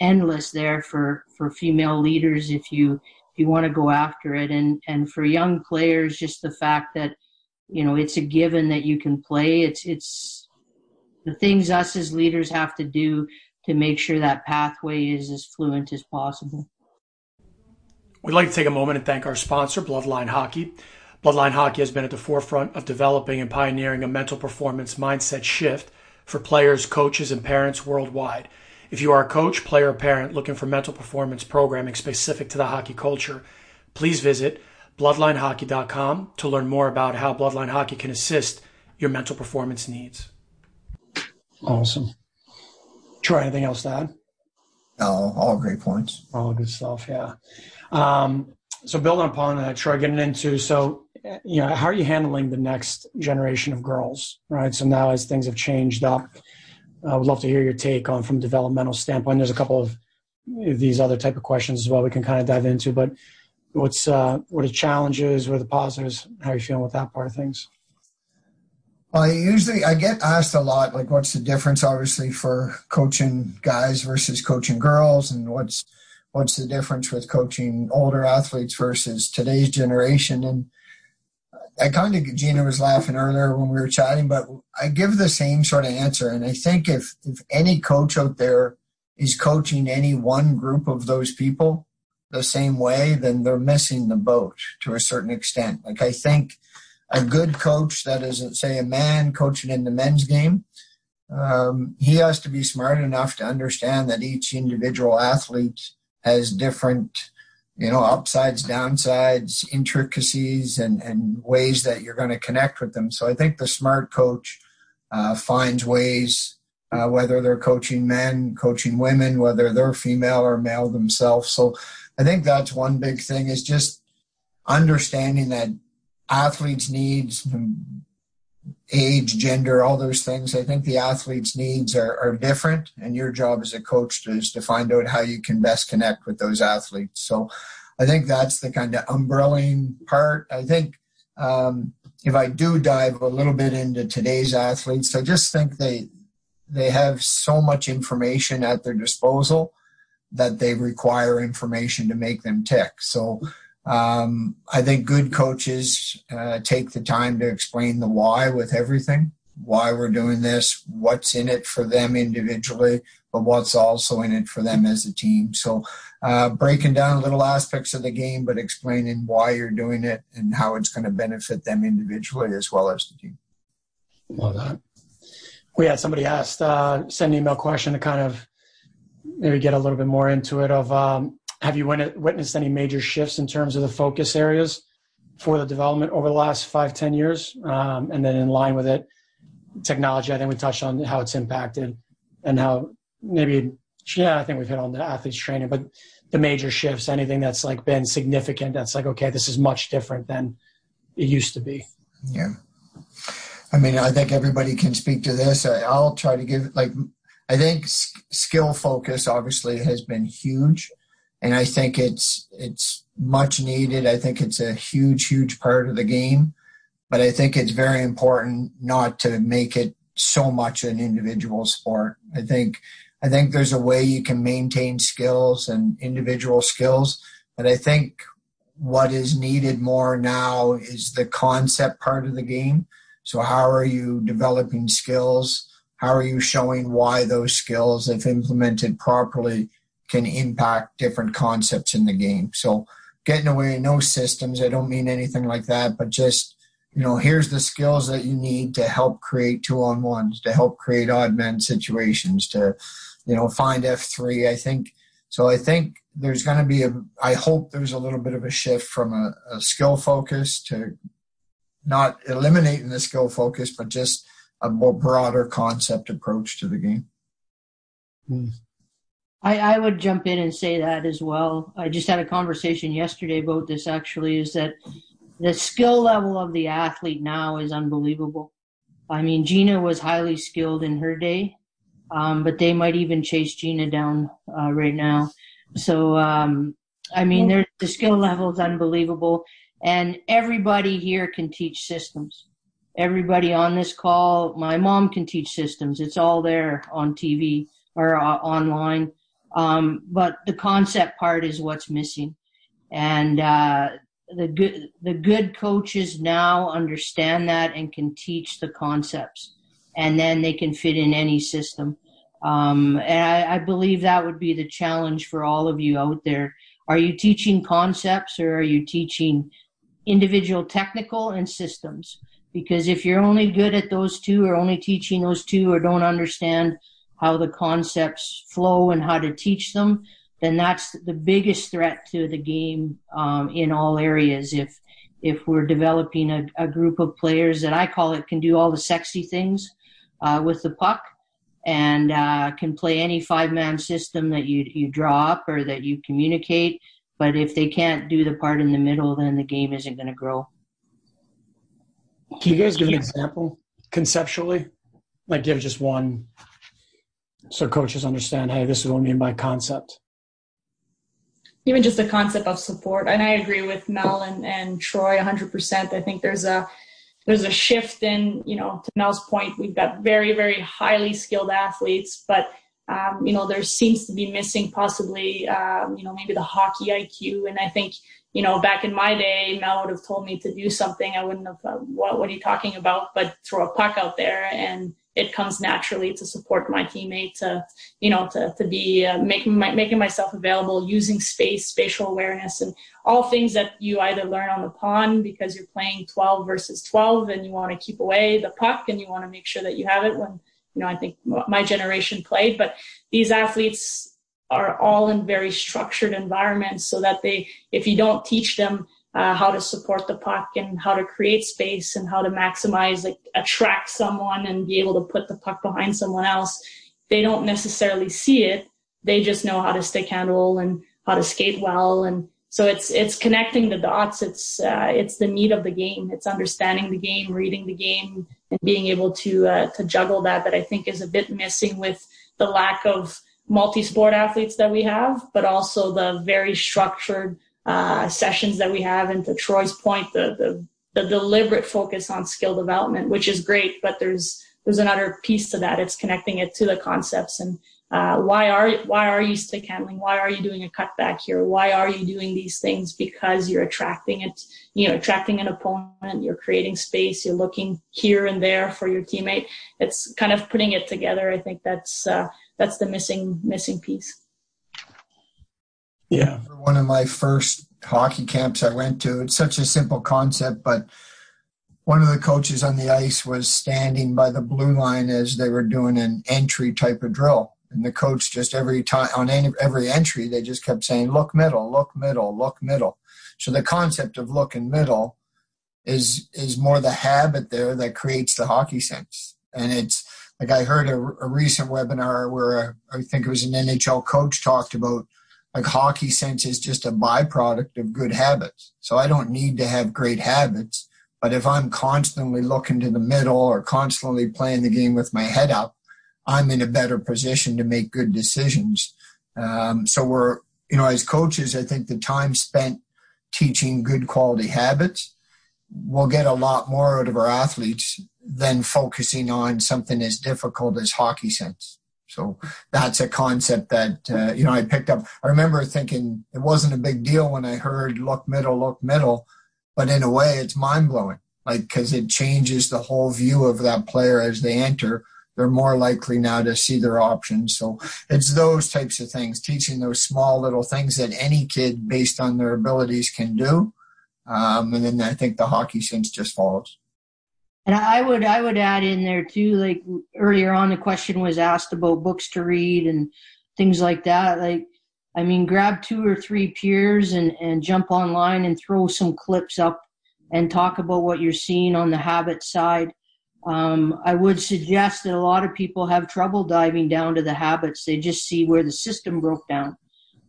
Speaker 5: endless there for, for female leaders if you, you want to go after it. And and for young players, just the fact that you know it's a given that you can play. It's it's the things us as leaders have to do to make sure that pathway is as fluent as possible.
Speaker 7: We'd like to take a moment and thank our sponsor, Bloodline Hockey. Bloodline Hockey has been at the forefront of developing and pioneering a mental performance mindset shift for players, coaches, and parents worldwide. If you are a coach, player, or parent looking for mental performance programming specific to the hockey culture, please visit bloodlinehockey.com to learn more about how Bloodline Hockey can assist your mental performance needs.
Speaker 2: Awesome. Troy, anything else to add?
Speaker 6: No, all great points.
Speaker 2: All good stuff, yeah. Um, so building upon that, Troy, getting into so you know, how are you handling the next generation of girls, right? So now as things have changed up, I would love to hear your take on from developmental standpoint. There's a couple of these other type of questions as well we can kind of dive into, but what's uh, what are the challenges, what are the positives? How are you feeling with that part of things?
Speaker 6: I usually I get asked a lot like what's the difference obviously for coaching guys versus coaching girls and what's what's the difference with coaching older athletes versus today's generation and I kind of Gina was laughing earlier when we were chatting, but I give the same sort of answer. And I think if if any coach out there is coaching any one group of those people the same way, then they're missing the boat to a certain extent. Like I think a good coach that is, say, a man coaching in the men's game, um, he has to be smart enough to understand that each individual athlete has different you know, upsides, downsides, intricacies, and, and ways that you're going to connect with them. So I think the smart coach uh, finds ways, uh, whether they're coaching men, coaching women, whether they're female or male themselves. So I think that's one big thing is just understanding that athletes' needs age, gender, all those things. I think the athlete's needs are, are different, and your job as a coach is to find out how you can best connect with those athletes. So I think that's the kind of umbrelling part. I think um, if I do dive a little bit into today's athletes, I just think they they have so much information at their disposal that they require information to make them tick. So um, I think good coaches uh, take the time to explain the why with everything, why we're doing this, what's in it for them individually, but what's also in it for them as a team. So uh, breaking down little aspects of the game, but explaining why you're doing it and how it's going to benefit them individually as well as the team.
Speaker 2: Love that. We had somebody asked, uh, send an email question to kind of maybe get a little bit more into it of um, have you witnessed any major shifts in terms of the focus areas for the development over the last five, ten years? Um, and then in line with it, technology, I think we touched on how it's impacted and how maybe, yeah, I think we've hit on the athletes training, but the major shifts, anything that's like been significant, that's like, okay, this is much different than it used to be.
Speaker 6: Yeah. I mean, I think everybody can speak to this. I'll try to give like I think skill focus obviously has been huge, and I think it's it's much needed. I think it's a huge, huge part of the game, but I think it's very important not to make it so much an individual sport. I think I think there's a way you can maintain skills and individual skills, but I think what is needed more now is the concept part of the game. So how are you developing skills? How are you showing why those skills, if implemented properly, can impact different concepts in the game? So getting away no systems, I don't mean anything like that, but just you know, here's the skills that you need to help create two on ones, to help create odd man situations, to, you know, find F3. I think so. I think there's going to be a, I hope there's a little bit of a shift from a, a skill focus to not eliminating the skill focus, but just a more broader concept approach to the game.
Speaker 5: Hmm. I, I would jump in and say that as well. I just had a conversation yesterday about this actually is that the skill level of the athlete now is unbelievable. I mean, Gina was highly skilled in her day, um, but they might even chase Gina down uh, right now. So, um, I mean, the skill level is unbelievable, and everybody here can teach systems everybody on this call, my mom can teach systems. It's all there on TV or uh, online. Um, but the concept part is what's missing. And, uh, the good, the good coaches now understand that and can teach the concepts and then they can fit in any system. Um, and I, I believe that would be the challenge for all of you out there. Are you teaching concepts or are you teaching individual technical and systems? because if you're only good at those two or only teaching those two or don't understand how the concepts flow and how to teach them, then that's the biggest threat to the game um, in all areas. If if we're developing a, a, group of players that I call it can do all the sexy things uh, with the puck and uh, can play any five man system that you you draw up or that you communicate, but if they can't do the part in the middle, then the game isn't going to grow.
Speaker 2: Can you guys give an example conceptually? Like give just one so coaches understand, hey, this is what I mean by concept.
Speaker 4: Even just the concept of support. And I agree with Mel and, and Troy 100%. I think there's a, there's a shift in, you know, to Mel's point, we've got very, very highly skilled athletes, but, um, you know, there seems to be missing possibly, um, you know, maybe the hockey IQ. And I think, you know, back in my day, Mel would have told me to do something. I wouldn't have, uh, what, what are you talking about? But throw a puck out there and it comes naturally to support my teammate to, you know, to, to be uh, making, my, making myself available, using space, spatial awareness, and all things that you either learn on the pond because you're playing 12 versus 12 and you want to keep away the puck and you want to make sure that you have it when, you know, I think my generation played. But these athletes, are all in very structured environments so that they, if you don't teach them uh, how to support the puck and how to create space and how to maximize, like attract someone and be able to put the puck behind someone else, they don't necessarily see it. They just know how to stick handle and how to skate well. And so it's, it's connecting the dots. It's, uh, it's the meat of the game. It's understanding the game, reading the game, and being able to uh, to juggle that that I think is a bit missing with the lack of multi-sport athletes that we have, but also the very structured uh, sessions that we have. And to Troy's point, the, the the deliberate focus on skill development, which is great, but there's there's another piece to that. It's connecting it to the concepts and uh, why are why are you stick handling? Why are you doing a cutback here? Why are you doing these things? Because you're attracting it, you know, attracting an opponent. You're creating space. You're looking here and there for your teammate. It's kind of putting it together. I think that's uh, that's the missing missing piece.
Speaker 6: Yeah, one of my first hockey camps I went to. It's such a simple concept, but one of the coaches on the ice was standing by the blue line as they were doing an entry type of drill. And the coach just every time on any, every entry they just kept saying look middle look middle look middle. So the concept of look and middle is is more the habit there that creates the hockey sense. And it's like i heard a, a recent webinar where a, I think it was an nhl coach talked about like hockey sense is just a byproduct of good habits so i don't need to have great habits but if i'm constantly looking to the middle or constantly playing the game with my head up I'm in a better position to make good decisions. Um, so we're, you know, as coaches, I think the time spent teaching good quality habits will get a lot more out of our athletes than focusing on something as difficult as hockey sense. So that's a concept that, uh, you know, I picked up. I remember thinking it wasn't a big deal when I heard look middle, look middle, but in a way it's mind blowing, like, because it changes the whole view of that player as they enter they're more likely now to see their options. So it's those types of things, teaching those small little things that any kid, based on their abilities, can do. Um, and then I think the hockey sense just follows.
Speaker 5: And I would I would add in there too, like earlier on, the question was asked about books to read and things like that. Like, I mean, grab two or three peers and and jump online and throw some clips up and talk about what you're seeing on the habit side um, I would suggest that a lot of people have trouble diving down to the habits. They just see where the system broke down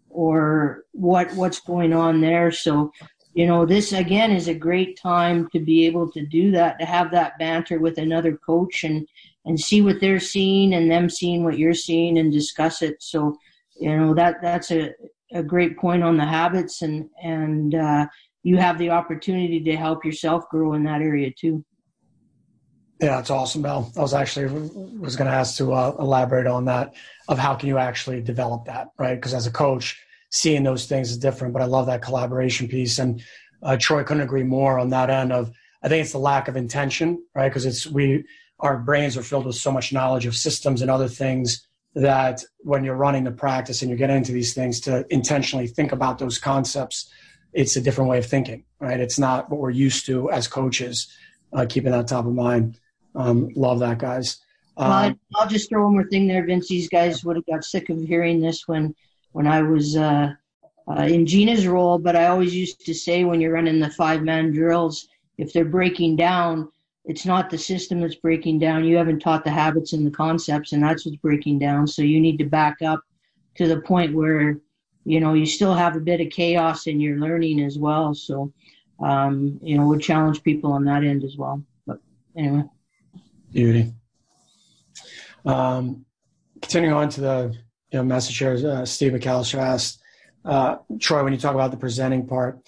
Speaker 5: or what what's going on there. So, you know, this again is a great time to be able to do that, to have that banter with another coach and and see what they're seeing and them seeing what you're seeing and discuss it. So, you know, that that's a a great point on the habits and and uh, you have the opportunity to help yourself grow in that area too.
Speaker 2: Yeah, it's awesome, Mel. I was actually was going to ask to uh, elaborate on that of how can you actually develop that, right? Because as a coach, seeing those things is different. But I love that collaboration piece, and uh, Troy couldn't agree more on that end. Of I think it's the lack of intention, right? Because it's we our brains are filled with so much knowledge of systems and other things that when you're running the practice and you're getting into these things to intentionally think about those concepts, it's a different way of thinking, right? It's not what we're used to as coaches, uh, keeping that top of mind. Um, love that, guys.
Speaker 5: Um, well, I'll just throw one more thing there, Vince. These guys would have got sick of hearing this when when I was uh, uh, in Gina's role. But I always used to say when you're running the five man drills, if they're breaking down, it's not the system that's breaking down. You haven't taught the habits and the concepts, and that's what's breaking down. So you need to back up to the point where you know you still have a bit of chaos in your learning as well. So um, you know, would challenge people on that end as well. But anyway.
Speaker 2: Beauty. Um, continuing on to the you know, message here, uh, Steve McAllister asked, uh, Troy, when you talk about the presenting part,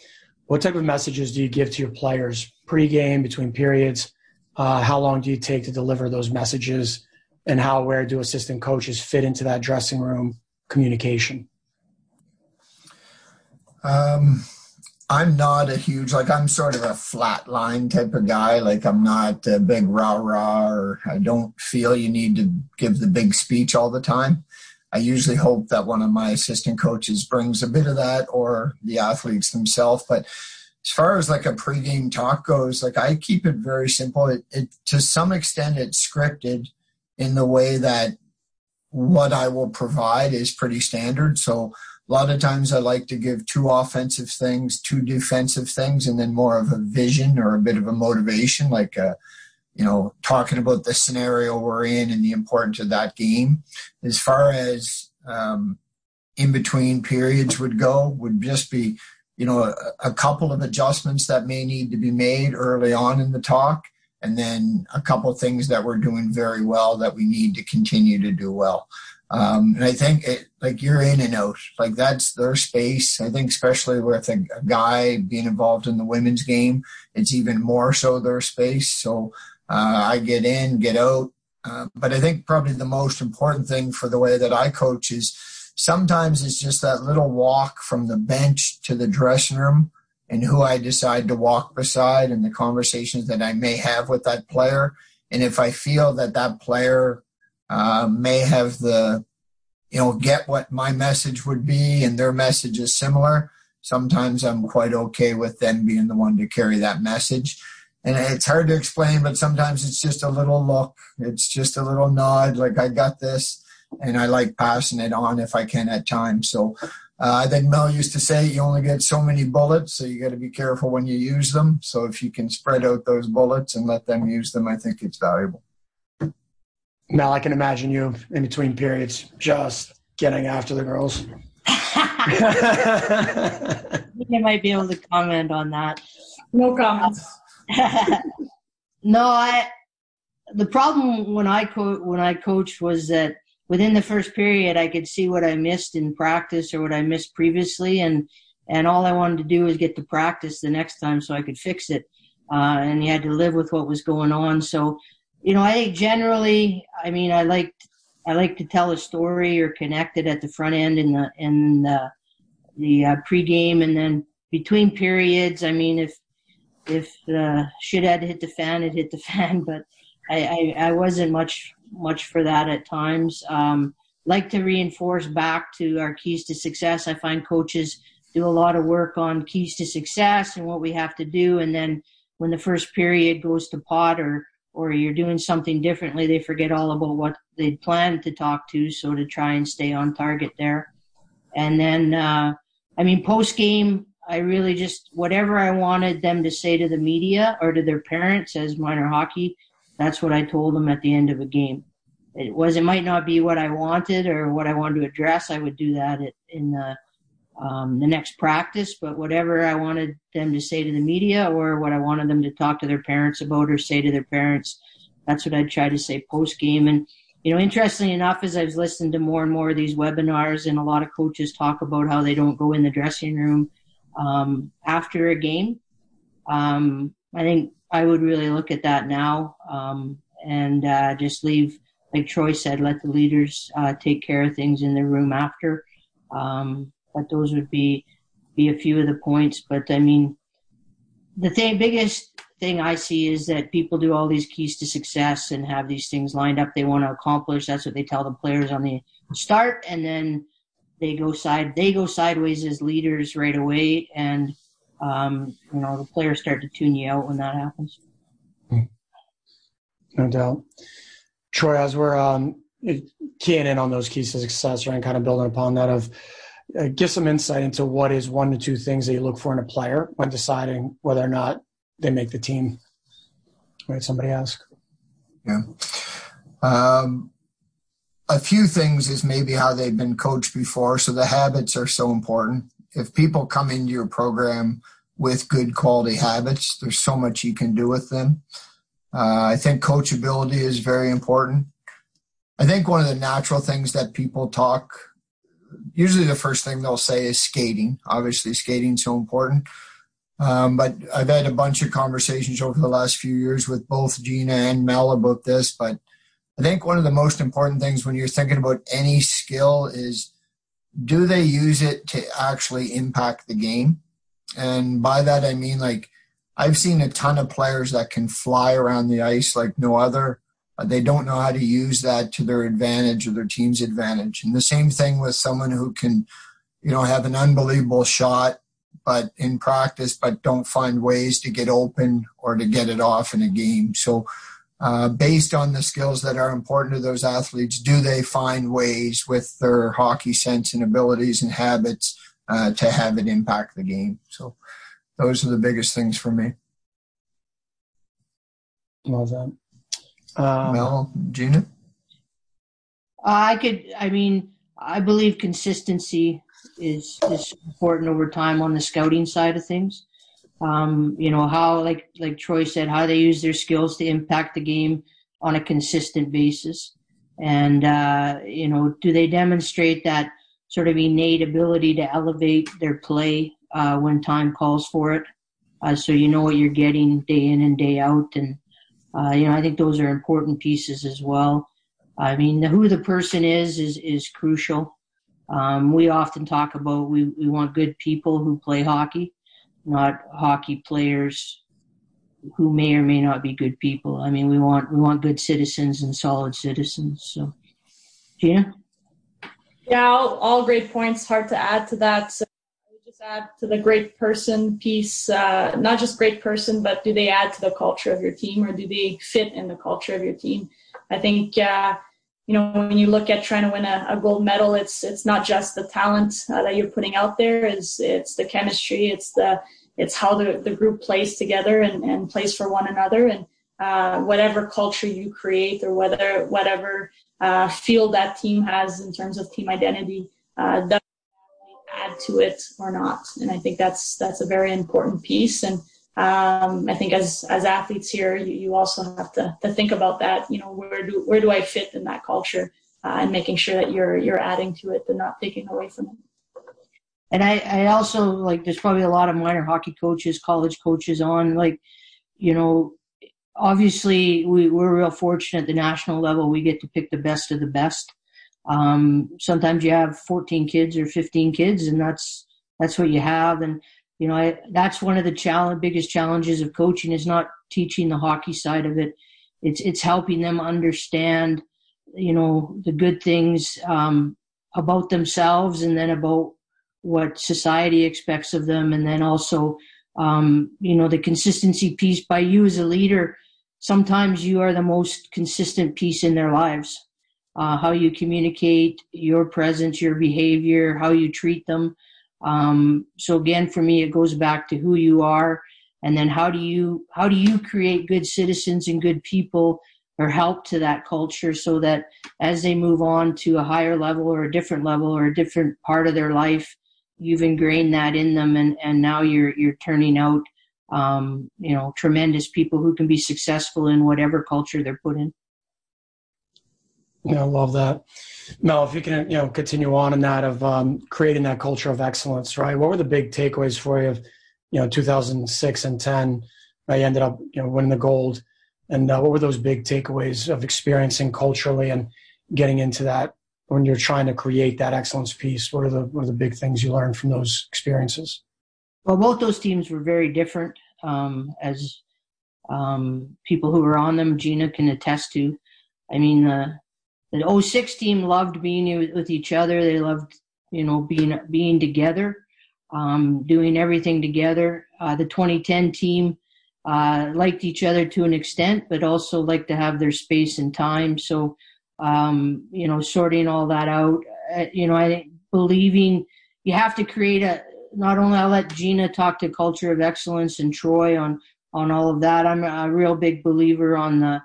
Speaker 2: what type of messages do you give to your players pre-game, between periods? Uh, how long do you take to deliver those messages? And how, where do assistant coaches fit into that dressing room communication?
Speaker 6: Um, I'm not a huge like I'm sort of a flat line type of guy. Like I'm not a big rah rah, or I don't feel you need to give the big speech all the time. I usually hope that one of my assistant coaches brings a bit of that, or the athletes themselves. But as far as like a pregame talk goes, like I keep it very simple. It, it to some extent it's scripted in the way that what I will provide is pretty standard. So a lot of times I like to give two offensive things, two defensive things, and then more of a vision or a bit of a motivation, like a, you know, talking about the scenario we're in and the importance of that game. As far as um, in between periods would go, would just be, you know, a, a couple of adjustments that may need to be made early on in the talk and then a couple things that we're doing very well that we need to continue to do well. Um, and I think it, like you're in and out, like that's their space. I think especially with a, a, guy being involved in the women's game, it's even more so their space. So I get in, get out. Uh, but I think probably the most important thing for the way that I coach is sometimes it's just that little walk from the bench to the dressing room and who I decide to walk beside and the conversations that I may have with that player. And if I feel that that player uh, may have the, you know, get what my message would be and their message is similar. Sometimes I'm quite okay with them being the one to carry that message. And it's hard to explain, but sometimes it's just a little look. It's just a little nod, like I got this. And I like passing it on if I can at times. So uh, I think Mel used to say you only get so many bullets, so you got to be careful when you use them. So if you can spread out those bullets and let them use them, I think it's valuable.
Speaker 2: Mel, I can imagine you in between periods just getting after the girls.
Speaker 5: I might be able to comment on that.
Speaker 4: No comments.
Speaker 5: no, I. The problem when I co- when I coached was that within the first period, I could see what I missed in practice or what I missed previously, and and all I wanted to do was get to practice the next time so I could fix it. Uh, and you had to live with what was going on. So you know, I think generally, I mean, I like I like to tell a story or connect it at the front end in the in the, the uh, pregame, and then between periods. I mean, if if uh, shit had hit the fan, it hit the fan. But I, I, I wasn't much much for that at times. Um, like to reinforce back to our keys to success. I find coaches do a lot of work on keys to success and what we have to do, and then when the first period goes to pot or or you're doing something differently, they forget all about what they'd planned to talk to. So to try and stay on target there. And then, uh, I mean, post game, I really just, whatever I wanted them to say to the media or to their parents as minor hockey, that's what I told them at the end of a game. It was, it might not be what I wanted or what I wanted to address. I would do that in the, um, the next practice, but whatever I wanted them to say to the media or what I wanted them to talk to their parents about or say to their parents, that's what I'd try to say post game. And, you know, interestingly enough, as I've listened to more and more of these webinars and a lot of coaches talk about how they don't go in the dressing room um, after a game, um, I think I would really look at that now um, and uh, just leave, like Troy said, let the leaders uh, take care of things in the room after. Um, but those would be be a few of the points. But I mean, the thing, biggest thing I see is that people do all these keys to success and have these things lined up they want to accomplish. That's what they tell the players on the start, and then they go side they go sideways as leaders right away, and um, you know the players start to tune you out when that happens.
Speaker 2: No doubt. Troy, as we're um, keying in on those keys to success, right, and kind of building upon that of uh, give some insight into what is one to two things that you look for in a player when deciding whether or not they make the team. Right? Somebody ask.
Speaker 6: Yeah. Um, a few things is maybe how they've been coached before. So the habits are so important. If people come into your program with good quality habits, there's so much you can do with them. Uh, I think coachability is very important. I think one of the natural things that people talk usually the first thing they'll say is skating. Obviously, skating's so important. Um, but I've had a bunch of conversations over the last few years with both Gina and Mel about this. But I think one of the most important things when you're thinking about any skill is do they use it to actually impact the game? And by that, I mean like I've seen a ton of players that can fly around the ice like no other uh, they don't know how to use that to their advantage or their team's advantage. And the same thing with someone who can, you know, have an unbelievable shot, but in practice, but don't find ways to get open or to get it off in a game. So, uh, based on the skills that are important to those athletes, do they find ways with their hockey sense and abilities and habits uh, to have it impact the game? So, those are the biggest things for me.
Speaker 2: Love that.
Speaker 6: Um, Mel, Gina?
Speaker 5: I could, I mean, I believe consistency is, is important over time on the scouting side of things. Um, you know how, like like Troy said, how they use their skills to impact the game on a consistent basis, and uh, you know, do they demonstrate that sort of innate ability to elevate their play uh, when time calls for it, uh, so you know what you're getting day in and day out, and uh, you know, I think those are important pieces as well. I mean, who the person is is is crucial. Um, we often talk about we, we want good people who play hockey, not hockey players who may or may not be good people. I mean, we want we want good citizens and solid citizens. So, Gina.
Speaker 4: Yeah, all, all great points. Hard to add to that. So I would just add to the great person piece. Uh, not just great person, but do they add to the culture of your team, or do they fit in the culture of your team? I think. Uh, you know, when you look at trying to win a, a gold medal, it's it's not just the talent uh, that you're putting out there. Is it's the chemistry, it's the it's how the, the group plays together and, and plays for one another, and uh, whatever culture you create or whether whatever uh, field that team has in terms of team identity uh, does add to it or not. And I think that's that's a very important piece. And um, I think as as athletes here, you, you also have to, to think about that. You know, where do where do I fit in that culture, uh, and making sure that you're you're adding to it and not taking away from it.
Speaker 5: And I, I also like there's probably a lot of minor hockey coaches, college coaches on like, you know, obviously we, we're real fortunate at the national level. We get to pick the best of the best. Um, sometimes you have 14 kids or 15 kids and that's, that's what you have. And you know, I, that's one of the challenge, biggest challenges of coaching is not teaching the hockey side of it. It's it's helping them understand, you know, the good things um, about themselves, and then about what society expects of them, and then also, um, you know, the consistency piece. By you as a leader, sometimes you are the most consistent piece in their lives. Uh, how you communicate, your presence, your behavior, how you treat them um, so again, for me, it goes back to who you are, and then how do you how do you create good citizens and good people or help to that culture so that as they move on to a higher level or a different level or a different part of their life, you've ingrained that in them, and and now you're you're turning out, um, you know, tremendous people who can be successful in whatever culture they're put in.
Speaker 2: Yeah, I love that. Mel, if you can, you know, continue on in that of um, creating that culture of excellence, right? What were the big takeaways for you of, you know, 2006 and 10? I ended up, you know, winning the gold. And uh, what were those big takeaways of experiencing culturally and getting into that when you're trying to create that excellence piece? What are the what are the big things you learned from those experiences?
Speaker 5: Well, both those teams were very different, um, as um, people who were on them, Gina can attest to. I mean, uh, the 06 team loved being with each other. They loved, you know, being being together, um, doing everything together. Uh, the 2010 team uh, liked each other to an extent, but also liked to have their space and time. So, um, you know, sorting all that out. Uh, you know, I think believing you have to create a. Not only I'll let Gina talk to culture of excellence and Troy on on all of that. I'm a real big believer on the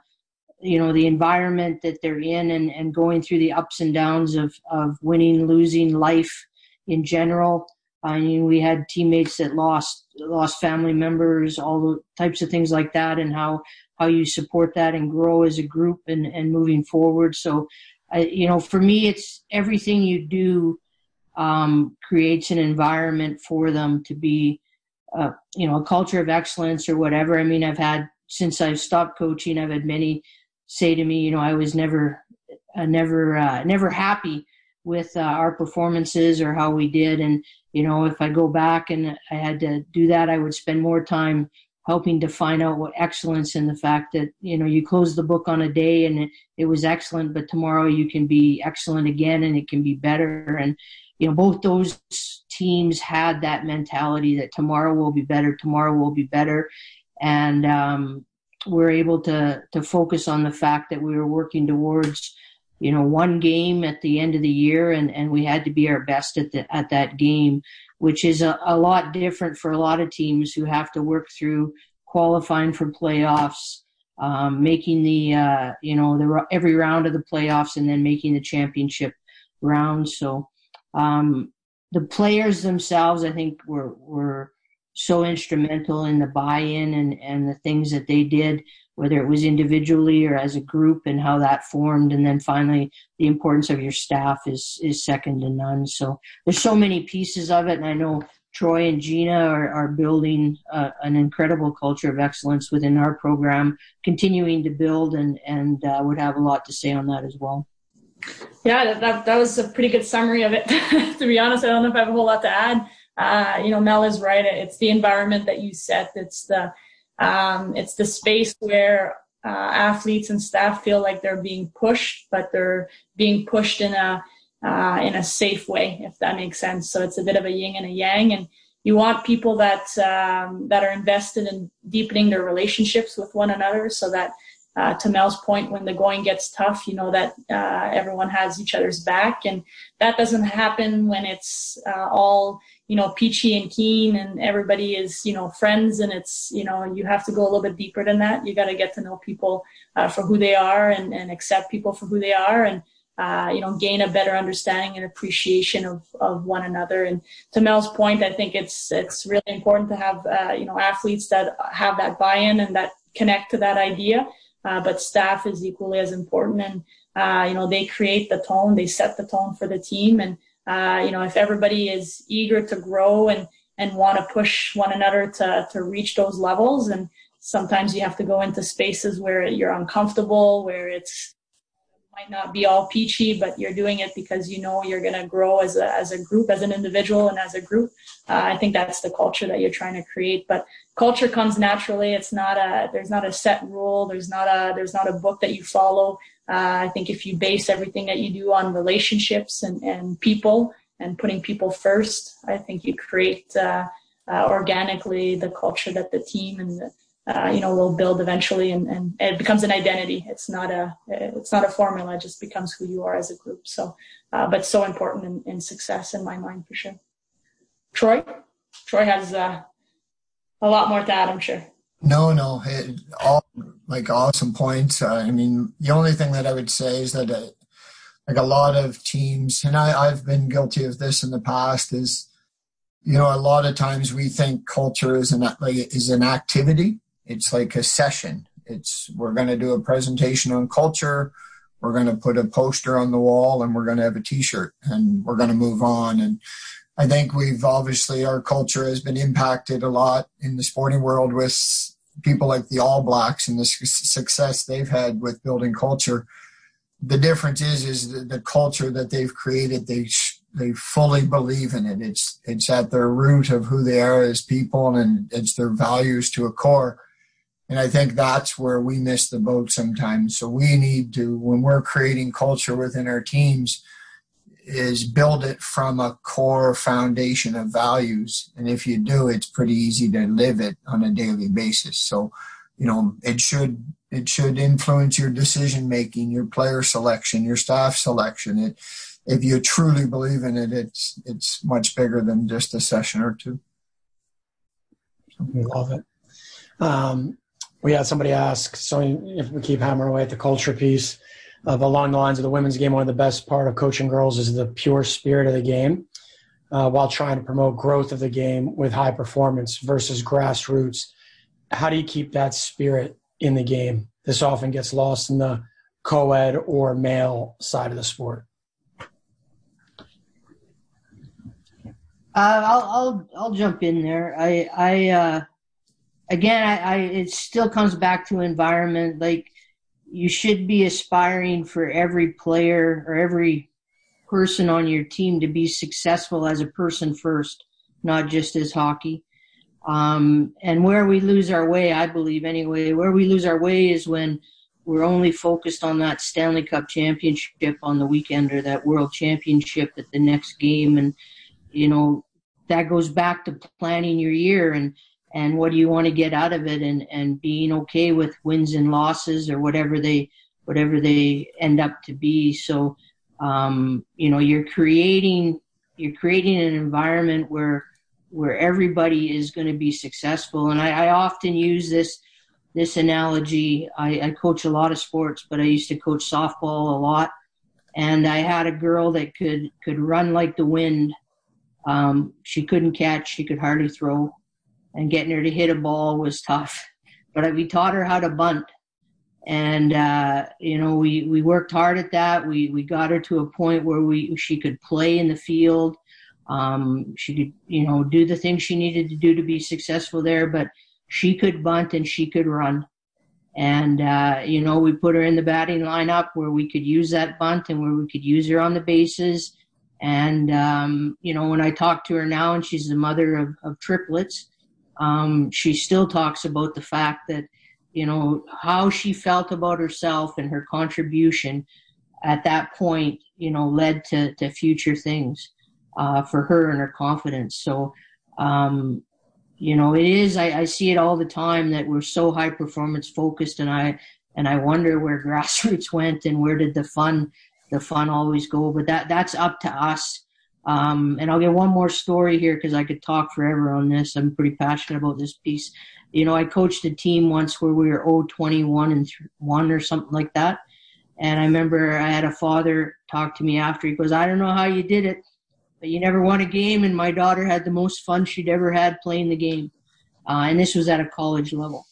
Speaker 5: you know the environment that they're in and, and going through the ups and downs of, of winning losing life in general. I mean we had teammates that lost lost family members all the types of things like that and how how you support that and grow as a group and and moving forward. So I, you know for me it's everything you do um, creates an environment for them to be uh, you know a culture of excellence or whatever. I mean i've had since i've stopped coaching i've had many say to me, you know, I was never, uh, never, uh, never happy with uh, our performances or how we did. And you know, if I go back and I had to do that, I would spend more time helping to find out what excellence in the fact that you know you close the book on a day and it, it was excellent, but tomorrow you can be excellent again and it can be better. And you know, both those teams had that mentality that tomorrow will be better, tomorrow will be better. And um, we're able to to focus on the fact that we were working towards you know one game at the end of the year and and we had to be our best at the, at that game which is a, a lot different for a lot of teams who have to work through qualifying for playoffs um, making the uh, you know the every round of the playoffs and then making the championship round. So um, the players themselves i think were were so instrumental in the buy-in and, and the things that they did, whether it was individually or as a group and how that formed. And then finally, the importance of your staff is, is second to none. So there's so many pieces of it. And I know Troy and Gina are, are building uh, an incredible culture of excellence within our program, continuing to build and, and uh, would have a lot to say on that as well.
Speaker 4: Yeah, that, that was a pretty good summary of it. to be honest, I don't know if I have a whole lot to add. Uh, you know, Mel is right. It's the environment that you set. It's the, um, it's the space where uh, athletes and staff feel like they're being pushed, but they're being pushed in a, uh, in a safe way, if that makes sense. So it's a bit of a yin and a yang, and you want people that um, that are invested in deepening their relationships with one another, so that uh, to Mel's point, when the going gets tough, you know that uh, everyone has each other's back, and that doesn't happen when it's uh, all you know peachy and keen, and everybody is you know friends, and it's you know you have to go a little bit deeper than that. You got to get to know people uh, for who they are, and, and accept people for who they are, and uh, you know, gain a better understanding and appreciation of, of one another. And to Mel's point, I think it's it's really important to have uh, you know athletes that have that buy-in and that connect to that idea. Uh, but staff is equally as important, and uh, you know they create the tone, they set the tone for the team, and uh, you know if everybody is eager to grow and and want to push one another to to reach those levels, and sometimes you have to go into spaces where you're uncomfortable, where it's might not be all peachy, but you're doing it because you know you're going to grow as a, as a group, as an individual, and as a group. Uh, I think that's the culture that you're trying to create. But culture comes naturally. It's not a there's not a set rule. There's not a there's not a book that you follow. Uh, I think if you base everything that you do on relationships and, and people and putting people first, I think you create uh, uh organically the culture that the team and the uh, you know will build eventually and, and it becomes an identity it's not a it's not a formula it just becomes who you are as a group so uh, but so important in, in, success in my mind for sure troy troy has uh, a lot more to add i'm sure
Speaker 6: no no it, all like awesome points uh, i mean the only thing that i would say is that uh, like a lot of teams and I, i've been guilty of this in the past is you know a lot of times we think culture is an like is an activity it's like a session. It's we're going to do a presentation on culture. We're going to put a poster on the wall and we're going to have a t-shirt and we're going to move on. And I think we've obviously our culture has been impacted a lot in the sporting world with people like the All Blacks and the success they've had with building culture. The difference is, is the, the culture that they've created. They they fully believe in it. It's it's at their root of who they are as people, and it's their values to a core. And I think that's where we miss the boat sometimes. So we need to, when we're creating culture within our teams, is build it from a core foundation of values. And if you do, it's pretty easy to live it on a daily basis. So, you know, it should it should influence your decision making, your player selection, your staff selection. It if you truly believe in it, it's it's much bigger than just a session or two.
Speaker 2: Love it. Um, we had somebody ask, so if we keep hammering away at the culture piece of along the lines of the women's game, one of the best part of coaching girls is the pure spirit of the game, uh, while trying to promote growth of the game with high performance versus grassroots. How do you keep that spirit in the game? This often gets lost in the co-ed or male side of the sport.
Speaker 5: Uh, I'll, I'll I'll jump in there. I I uh, again, I, I, it still comes back to environment. Like you should be aspiring for every player or every person on your team to be successful as a person first, not just as hockey. Um, and where we lose our way, I believe anyway, where we lose our way is when we're only focused on that Stanley Cup championship on the weekend or that world championship at the next game. And, you know, that goes back to planning your year and, and what do you want to get out of it? And, and being okay with wins and losses or whatever they whatever they end up to be. So um, you know you're creating you're creating an environment where where everybody is going to be successful. And I, I often use this this analogy. I, I coach a lot of sports but I used to coach softball a lot. And I had a girl that could could run like the wind. Um, she couldn't catch she could hardly throw and getting her to hit a ball was tough. But we taught her how to bunt, and uh, you know we we worked hard at that. We we got her to a point where we she could play in the field. Um, she could you know do the things she needed to do to be successful there, but she could bunt and she could run. And, uh, you know, we put her in the batting lineup where we could use that bunt and where we could use her on the bases. And, um, you know, when I talk to her now and she's the mother of, of triplets, um, she still talks about the fact that, you know, how she felt about herself and her contribution at that point, you know, led to, to future things, uh, for her and her confidence. So, um, you know, it is. I, I see it all the time that we're so high performance focused, and I and I wonder where grassroots went and where did the fun the fun always go. But that that's up to us. Um, and I'll get one more story here because I could talk forever on this. I'm pretty passionate about this piece. You know, I coached a team once where we were 0-21 and 1 or something like that. And I remember I had a father talk to me after. He goes, I don't know how you did it, but you never won a game, and my daughter had the most fun she'd ever had playing the game. Uh, and this was at a college level.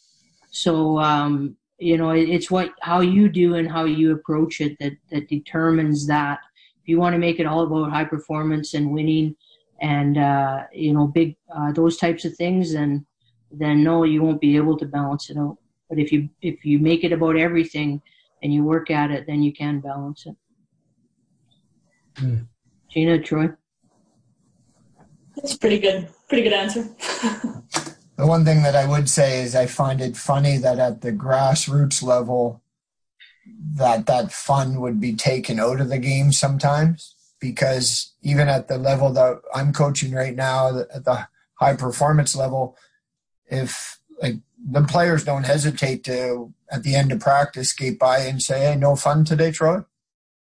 Speaker 5: So, um, you know, it, it's what how you do and how you approach it that that determines that. If you want to make it all about high performance and winning, and uh, you know, big uh, those types of things, then then no, you won't be able to balance it out. But if you if you make it about everything and you work at it, then you can balance it. Mm. Gina, Troy.
Speaker 4: That's pretty good. Pretty good answer.
Speaker 6: the one thing that I would say is I find it funny that at the grassroots level, that that fun would be taken out of the game sometimes because even at the level that I'm coaching right now, at the high performance level, if like the players don't hesitate to at the end of practice skate by and say, "Hey, no fun today, Troy."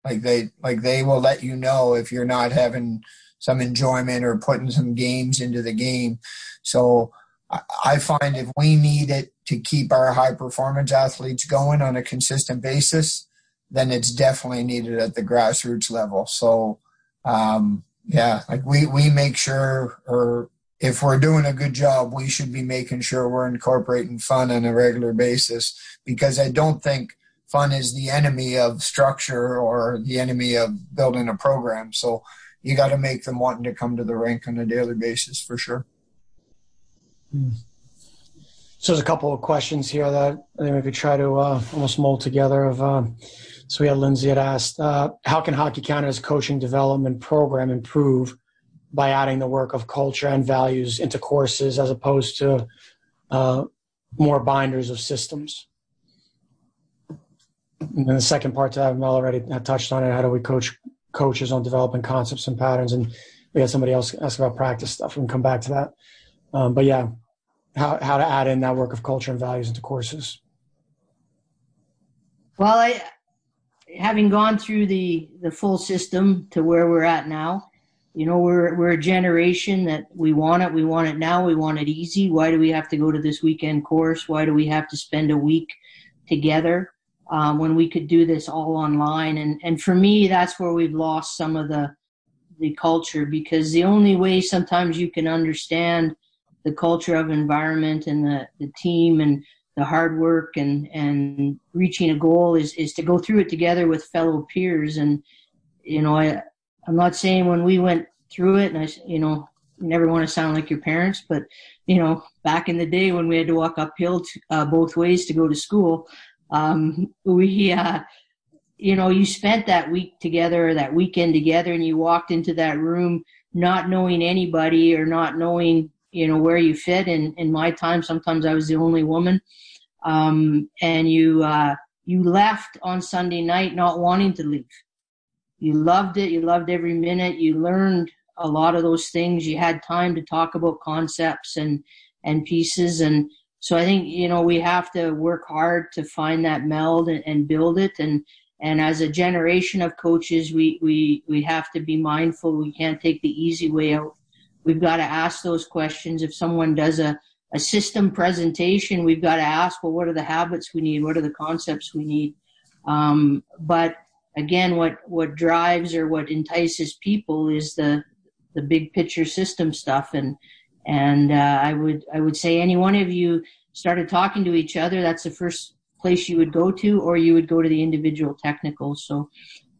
Speaker 6: Like they like they will let you know if you're not having some enjoyment or putting some games into the game. So I find if we need it to keep our high performance athletes going on a consistent basis, then it's definitely needed at the grassroots level. So, um, yeah, like we, we make sure, or if we're doing a good job, we should be making sure we're incorporating fun on a regular basis because I don't think fun is the enemy of structure or the enemy of building a program. So, you got to make them wanting to come to the rink on a daily basis for sure.
Speaker 2: Hmm. So there's a couple of questions here that I think we could try to uh, almost mold together. Of uh, so we had Lindsay had asked, uh, how can Hockey Canada's coaching development program improve by adding the work of culture and values into courses as opposed to uh, more binders of systems? And then the second part to that, Mel already touched on it. How do we coach coaches on developing concepts and patterns. And we had somebody else ask about practice stuff. We can come back to that. Um, but yeah, how, how to add in that work of culture and values into courses.
Speaker 5: Well, I, having gone through the, the full system to where we're at now, you know, we're, we're a generation that we want it. We want it now. We want it easy. Why do we have to go to this weekend course? Why do we have to spend a week together? um, when we could do this all online. And, and for me, that's where we've lost some of the, the culture because the only way sometimes you can understand the culture of environment and the, the team and the hard work and, and reaching a goal is, is to go through it together with fellow peers. And, you know, I, I'm not saying when we went through it and I, you know, never want to sound like your parents, but you know, back in the day when we had to walk uphill uh, both ways to go to school, um, we, uh, you know, you spent that week together, that weekend together, and you walked into that room not knowing anybody or not knowing, you know, where you fit. In in my time, sometimes I was the only woman. Um, and you, uh, you left on Sunday night not wanting to leave. You loved it. You loved every minute. You learned a lot of those things. You had time to talk about concepts and, and pieces. And, so I think you know we have to work hard to find that meld and, and build it. And and as a generation of coaches, we we we have to be mindful. We can't take the easy way out. We've got to ask those questions. If someone does a a system presentation, we've got to ask, well, what are the habits we need? What are the concepts we need? Um, but again, what what drives or what entices people is the the big picture system stuff and And uh, I would I would say any one of you started talking to each other, that's the first place you would go to, or you would go to the individual technicals. So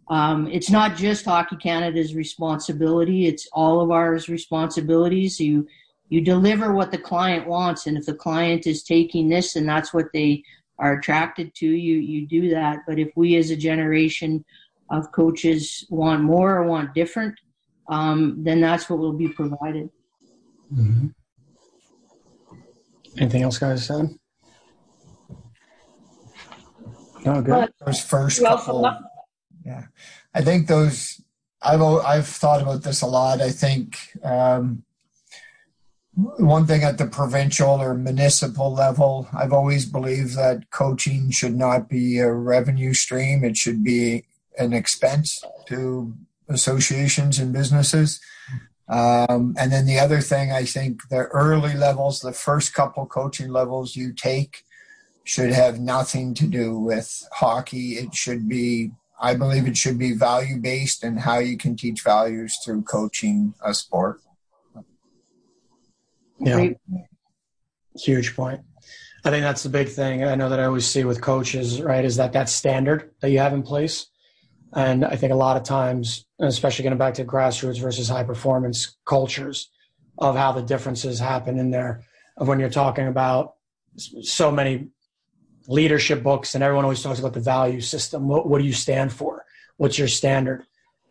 Speaker 5: um, it's not just Hockey Canada's responsibility; it's all of ours responsibilities. You you deliver what the client wants, and if the client is taking this and that's what they are attracted to, you you do that. But if we as a generation of coaches want more or want different, um, then that's what will be provided.
Speaker 2: Mm-hmm. Anything else, guys? Said? Oh, good.
Speaker 6: Those first couple, yeah, I think those. I've I've thought about this a lot. I think um, one thing at the provincial or municipal level, I've always believed that coaching should not be a revenue stream. It should be an expense to associations and businesses. Um, and then the other thing, I think the early levels, the first couple coaching levels you take, should have nothing to do with hockey. It should be, I believe, it should be value based and how you can teach values through coaching a sport.
Speaker 2: Yeah, huge point. I think that's the big thing. I know that I always see with coaches, right, is that that standard that you have in place and I think a lot of times, especially getting back to grassroots versus high performance cultures, of how the differences happen in there. Of when you're talking about so many leadership books, and everyone always talks about the value system. What, what do you stand for? What's your standard?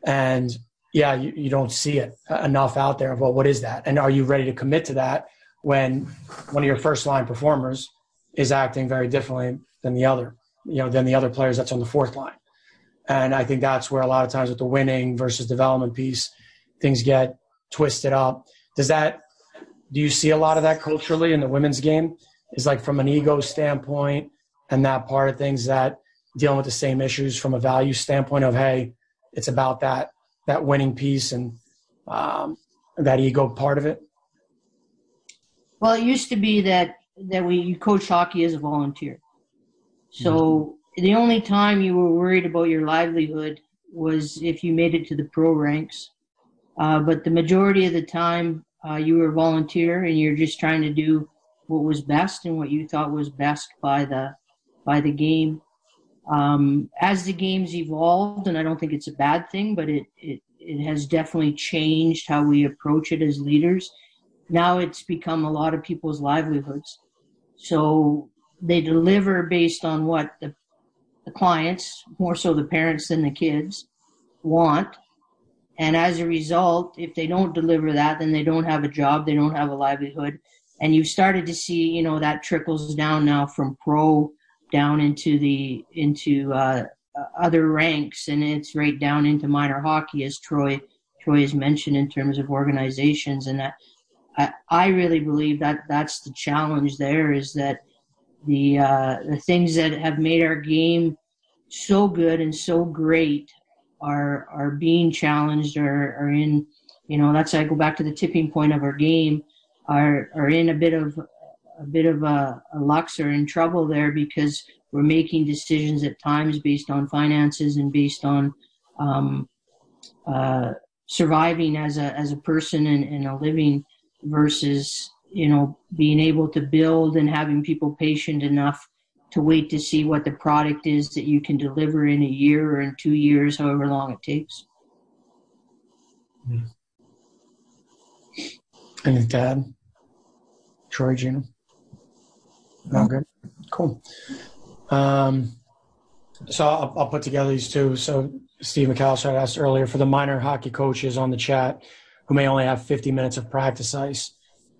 Speaker 2: And yeah, you, you don't see it enough out there of well, what is that? And are you ready to commit to that when one of your first line performers is acting very differently than the other, you know, than the other players that's on the fourth line? And I think that's where a lot of times with the winning versus development piece, things get twisted up. Does that, do you see a lot of that culturally in the women's game? Is like from an ego standpoint and that part of things that dealing with the same issues from a value standpoint of, hey, it's about that, that winning piece and um, that ego part of it?
Speaker 5: Well, it used to be that, that we you coach hockey as a volunteer. So the only time you were worried about your livelihood was if you made it to the pro ranks. Uh, but the majority of the time, uh, you were a volunteer and you're just trying to do what was best and what you thought was best by the by the game. Um, as the game's evolved, and I don't think it's a bad thing, but it, it it has definitely changed how we approach it as leaders. Now it's become a lot of people's livelihoods. So they deliver based on what the the clients, more so the parents than the kids, want. And as a result, if they don't deliver that, then they don't have a job, they don't have a livelihood. And you've started to see, you know, that trickles down now from pro down into the into uh, other ranks, and it's right down into minor hockey, as Troy Troy has mentioned in terms of organizations. And that I, I really believe that that's the challenge. There is that the uh, the things that have made our game so good and so great are are being challenged or are in you know that's I go back to the tipping point of our game are are in a bit of a bit of a, a lux or in trouble there because we're making decisions at times based on finances and based on um, uh, surviving as a as a person and, and a living versus you know, being able to build and having people patient enough to wait to see what the product is that you can deliver in a year or in two years, however long it takes.
Speaker 2: Any dad? Troy, Gina? Good. Cool. Um, so I'll, I'll, put together these two. So Steve McAllister asked earlier for the minor hockey coaches on the chat who may only have 50 minutes of practice ice.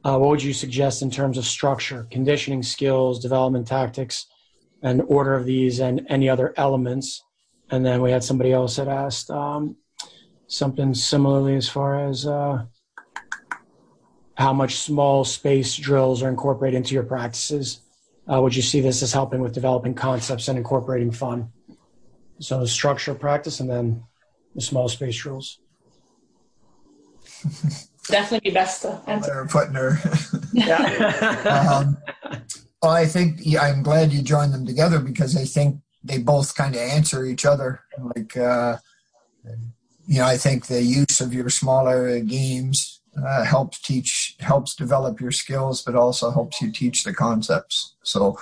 Speaker 2: Uh, what would you suggest in terms of structure, conditioning skills, development tactics, and order of these, and any other elements? And then we had somebody else that asked um, something similarly as far as uh, how much small space drills are incorporated into your practices. Uh, would you see this as helping with developing concepts and incorporating fun? So the structure practice and then the small space rules.
Speaker 4: definitely best to answer.
Speaker 6: They're putting her. yeah. um, well, I think yeah, I'm glad you joined them together because I think they both kind of answer each other. Like, uh, you know, I think the use of your smaller games uh, helps teach, helps develop your skills, but also helps you teach the concepts. So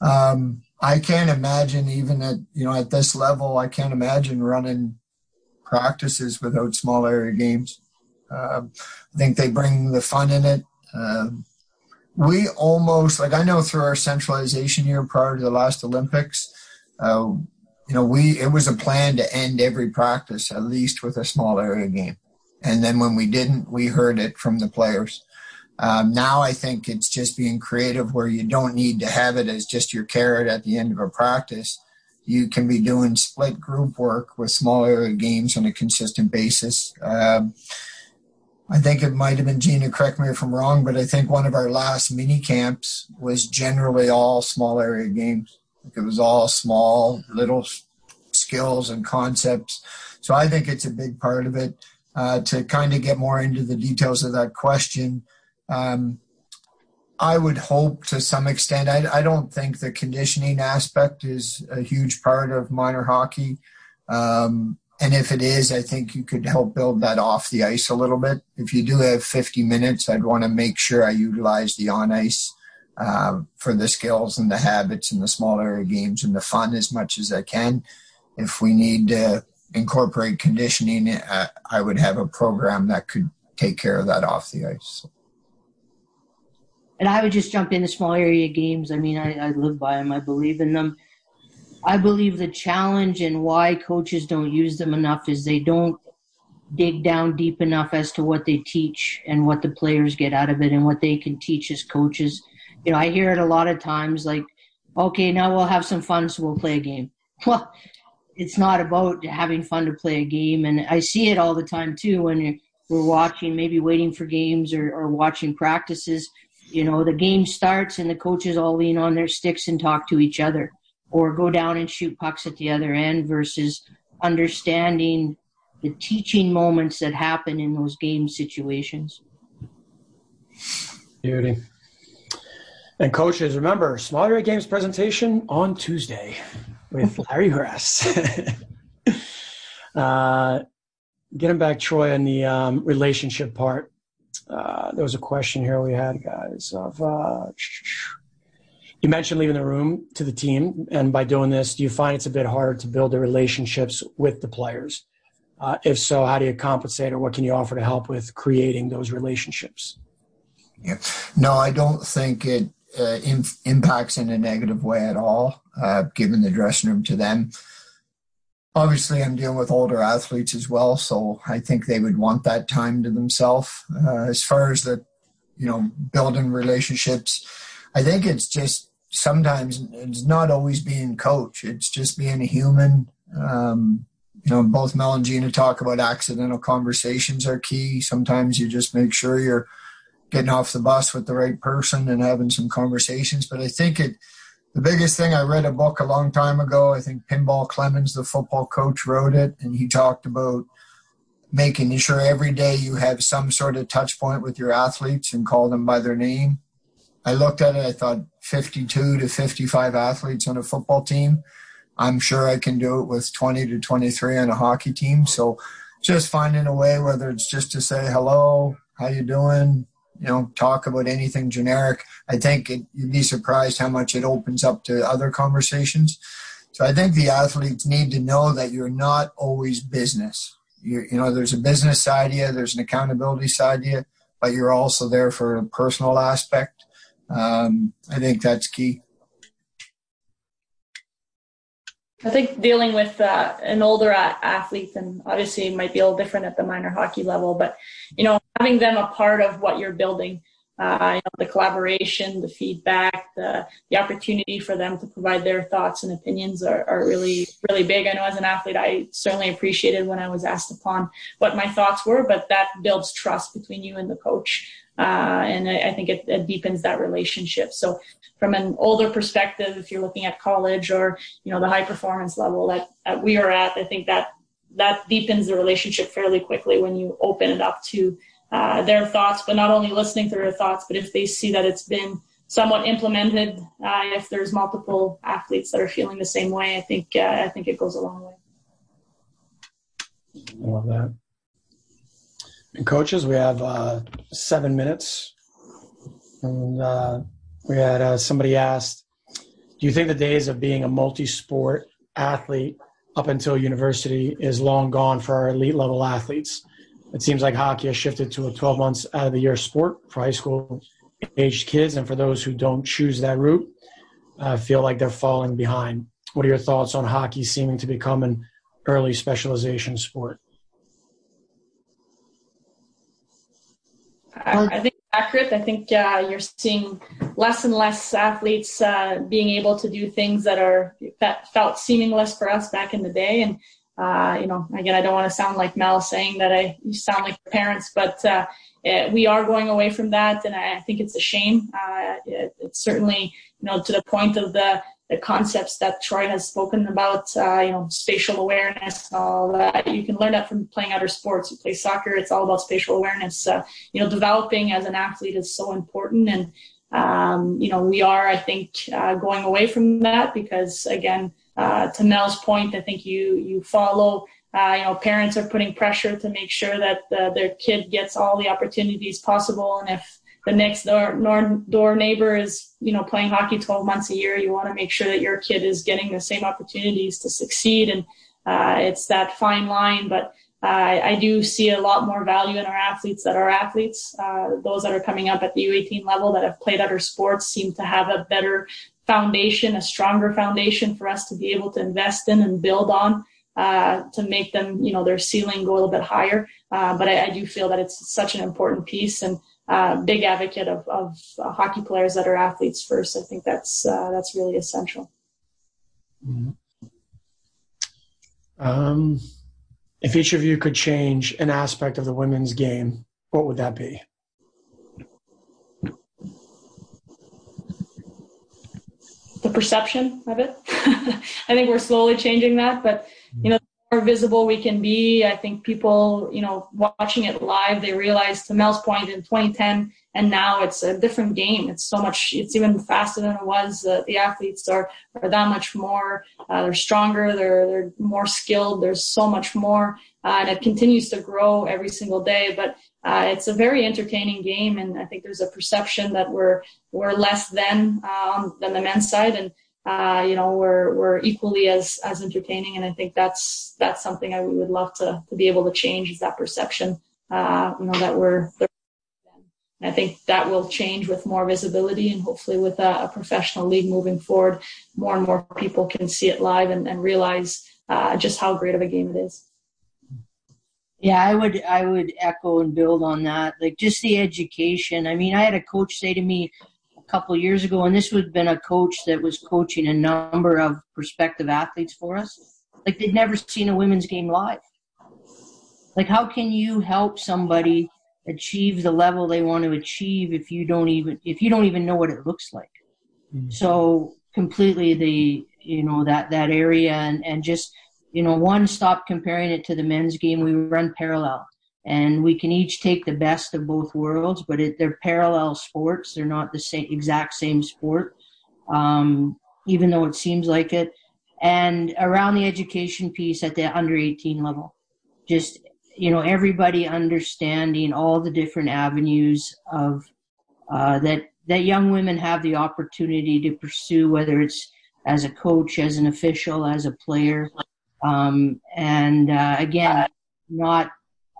Speaker 6: um, I can't imagine even at you know at this level, I can't imagine running practices without small area games. Uh, I think they bring the fun in it. Uh, we almost like I know through our centralization year prior to the last Olympics, uh, you know, we it was a plan to end every practice at least with a small area game, and then when we didn't, we heard it from the players. Um, now I think it's just being creative where you don't need to have it as just your carrot at the end of a practice. You can be doing split group work with small area games on a consistent basis. Um, I think it might have been Gina, correct me if I'm wrong, but I think one of our last mini camps was generally all small area games. It was all small, little skills and concepts. So I think it's a big part of it. Uh, to kind of get more into the details of that question, um, I would hope to some extent. I, I, don't think the conditioning aspect is a huge part of minor hockey. Um, and if it is, I think you could help build that off the ice a little bit. If you do have 50 minutes, I'd want to make sure I utilize the on ice uh, for the skills and the habits and the small area games and the fun as much as I can. If we need to incorporate conditioning, uh, I would have a program that could take care of that off the ice.
Speaker 5: And I would just jump into small area games. I mean, I, I live by them. I believe in them. I believe the challenge and why coaches don't use them enough is they don't dig down deep enough as to what they teach and what the players get out of it and what they can teach as coaches. You know, I hear it a lot of times like, okay, now we'll have some fun, so we'll play a game. Well, it's not about having fun to play a game. And I see it all the time too when we're watching, maybe waiting for games or, or watching practices. You know, the game starts and the coaches all lean on their sticks and talk to each other or go down and shoot pucks at the other end versus understanding the teaching moments that happen in those game situations.
Speaker 2: Beauty. And coaches, remember, Small Games presentation on Tuesday with Larry Hrass. uh, getting back, Troy, on the um, relationship part. Uh, there was a question here we had, guys, of uh, you mentioned leaving the room to the team, and by doing this, do you find it's a bit harder to build the relationships with the players? Uh, if so, how do you compensate, or what can you offer to help with creating those relationships?
Speaker 6: Yeah. No, I don't think it uh, in, impacts in a negative way at all, uh, given the dressing room to them. Obviously, I'm dealing with older athletes as well, so I think they would want that time to themselves. Uh, as far as the, you know, building relationships, I think it's just sometimes it's not always being coach. It's just being a human. Um, you know, both Mel and Gina talk about accidental conversations are key. Sometimes you just make sure you're getting off the bus with the right person and having some conversations. But I think it, the biggest thing, I read a book a long time ago. I think Pinball Clemons, the football coach, wrote it, and he talked about making sure every day you have some sort of touch point with your athletes and call them by their name I looked at it, I thought 52 to 55 athletes on a football team. I'm sure I can do it with 20 to 23 on a hockey team. So just finding a way, whether it's just to say hello, how you doing, you know, talk about anything generic. I think it, you'd be surprised how much it opens up to other conversations. So I think the athletes need to know that you're not always business. you you know, there's a business side you, there's an accountability side you, but you're also there for a personal aspect um, I think that's key.
Speaker 4: I think dealing with uh, an older athlete, and obviously might be a little different at the minor hockey level, but you know, having them a part of what you're building, uh, you know, the collaboration, the feedback, the the opportunity for them to provide their thoughts and opinions are, are really really big. I know as an athlete, I certainly appreciated when I was asked upon what my thoughts were, but that builds trust between you and the coach uh, and I, I think it, it, deepens that relationship. So, from an older perspective, if you're looking at college or you know the high performance level that, that we are at, I think that that deepens the relationship fairly quickly when you open it up to their thoughts, but not only listening to their thoughts, but if they see that it's been somewhat implemented, uh, if there's multiple athletes that are feeling the same way, I think uh, I think it goes a long way.
Speaker 2: I love that. And coaches, we have uh, seven minutes. And uh, we had uh, somebody asked, do you think the days of being a multi-sport athlete up until university is long gone for our elite level athletes? It seems like hockey has shifted to a 12 months out of the year sport for high school aged kids. And for those who don't choose that route, uh, feel like they're falling behind. What are your thoughts on hockey seeming to become an early specialization sport?
Speaker 4: I think accurate. I think uh, you're seeing less and less athletes uh, being able to do things that are that felt seamless for us back in the day. And uh, you know, again, I don't want to sound like Mel saying that I sound like parents, but uh, it, we are going away from that, and I, I think it's a shame. Uh, it, it's certainly you know to the point of the the concepts that Troy has spoken about, uh, you know, spatial awareness and all that. You can learn that from playing other sports. You play soccer, it's all about spatial awareness. Uh, you know, developing as an athlete is so important. And, um, you know, we are, I think, uh, going away from that because, again, uh, to Mel's point, I think you, you follow uh, you know, parents are putting pressure to make sure that uh, their kid gets all the opportunities possible. And if the next door, door neighbor is, you know, playing hockey 12 months a year, you want to make sure that your kid is getting the same opportunities to succeed. And uh, it's that fine line. But uh, I do see a lot more value in our athletes that are athletes. Those that are coming up at the U18 level that have played other sports seem to have a better foundation, a stronger foundation for us to be able to invest in and build on. Uh, to make them, you know, their ceiling go a little bit higher. Uh, but I, I, do feel that it's such an important piece. And uh, big advocate of, of uh, hockey players that are athletes first. I think that's uh, that's really essential.
Speaker 2: Mm-hmm. Um, if each of you could change an aspect of the women's game, what would that be?
Speaker 4: The perception of it. I think we're slowly changing that, but you know, more visible we can be. I think people, you know, watching it live, they realize to Mel's point in 2010 and now it's a different game. It's so much, it's even faster than it was. Uh, the athletes are, are that much more, uh, they're stronger, they're, they're more skilled. There's so much more. Uh, and it continues to grow every single day, but uh, it's a very entertaining game. And I think there's a perception that we're, we're less than, um, than the men's side. And, uh, you know, we're we're equally as as entertaining, and I think that's that's something I would love to to be able to change is that perception. Uh, you know, that we're. And I think that will change with more visibility and hopefully with a, a, professional league moving forward, more and more people can see it live and, and realize uh, just how great of a game it is.
Speaker 5: Yeah, I would I would echo and build on that. Like just the education. I mean, I had a coach say to me, a couple years ago, and this would have been a coach that was coaching a number of prospective athletes for us. Like they'd never seen a women's game live. Like how can you help somebody achieve the level they want to achieve if you don't even if you don't even know what it looks like? Mm-hmm. So completely the you know that that area and and just you know one stop comparing it to the men's game. We run parallel and we can each take the best of both worlds, but it, they're parallel sports. They're not the same exact same sport, um, even though it seems like it. And around the education piece at the under 18 level, just you know everybody understanding all the different avenues of uh, that that young women have the opportunity to pursue, whether it's as a coach, as an official, as a player, um, and uh, again, not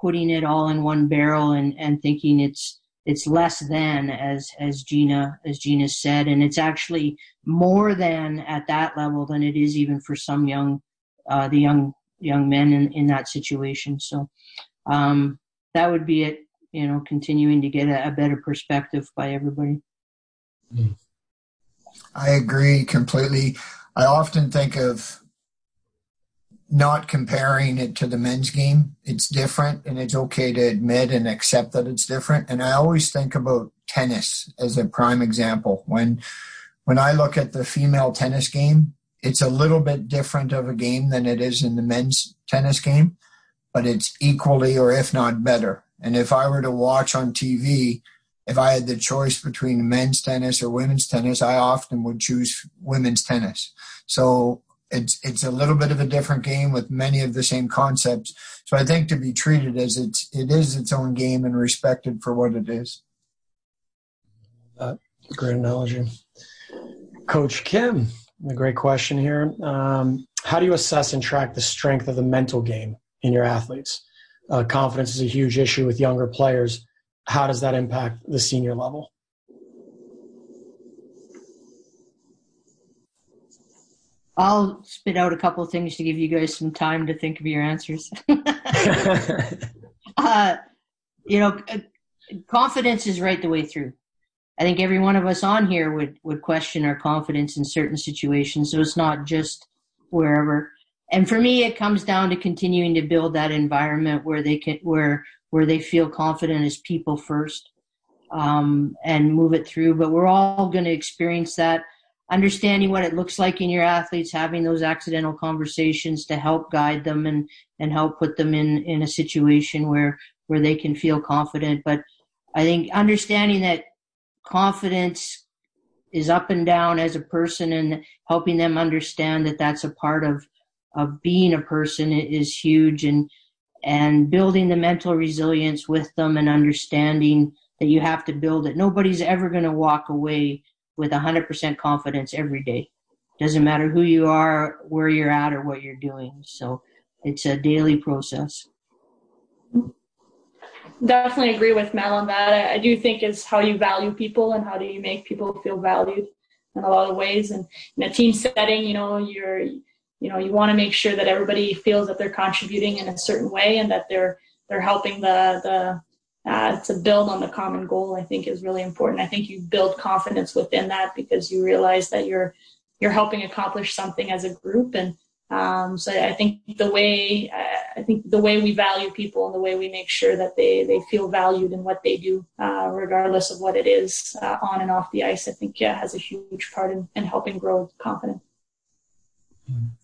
Speaker 5: putting it all in one barrel and, and thinking it's it's less than as as Gina as Gina said, and it's actually more than at that level than it is even for some young uh, the young young men in, in that situation. So um, that would be it. You know, continuing to get a, a better perspective by everybody.
Speaker 6: I agree completely. I often think of not comparing it to the men's game. It's different and it's okay to admit and accept that it's different. And I always think about tennis as a prime example. When when I look at the female tennis game, it's a little bit different of a game than it is in the men's tennis game, but it's equally or if not better. And if I were to watch on TV, if I had the choice between men's tennis or women's tennis, I often would choose women's tennis. So it's it's a little bit of a different game with many of the same concepts. So I think to be treated as it's it is its own game and respected for what it is.
Speaker 2: Uh, great analogy, Coach Kim. A great question here. Um, how do you assess and track the strength of the mental game in your athletes? Uh, confidence is a huge issue with younger players. How does that impact the senior level?
Speaker 5: I'll spit out a couple things to give you guys some time to think of your answers. uh, you know, confidence is right the way through. I think every one of us on here would, would question our confidence in certain situations. So it's not just wherever. And for me, it comes down to continuing to build that environment where they can, where, where they feel confident as people first, um, and move it through. But we're all going to experience that understanding what it looks like in your athletes, having those accidental conversations to help guide them and, and help put them in, in a situation where, where they can feel confident. But I think understanding that confidence is up and down as a person and helping them understand that that's a part of, of being a person is huge and, and building the mental resilience with them and understanding that you have to build it. Nobody's ever going to walk away with 100% confidence every day. Doesn't matter who you are, where you're at, or what you're doing. So it's a daily process.
Speaker 4: Definitely agree with Mel on that. I, I do think is how you value people and how do you make people feel valued in a lot of ways. And in a team setting, you know, you're, you know, you want to make sure that everybody feels that they're contributing in a certain way and that they're they're helping the the uh, to build on the common goal, I think is really important. I think you build confidence within that because you realize that you're you're helping accomplish something as a group. And um, so I think the way uh, I think the way we value people and the way we make sure that they they feel valued in what they do, uh, regardless of what it is uh, on and off the ice, I think yeah, has a huge part in, in helping grow confidence. Mm-hmm.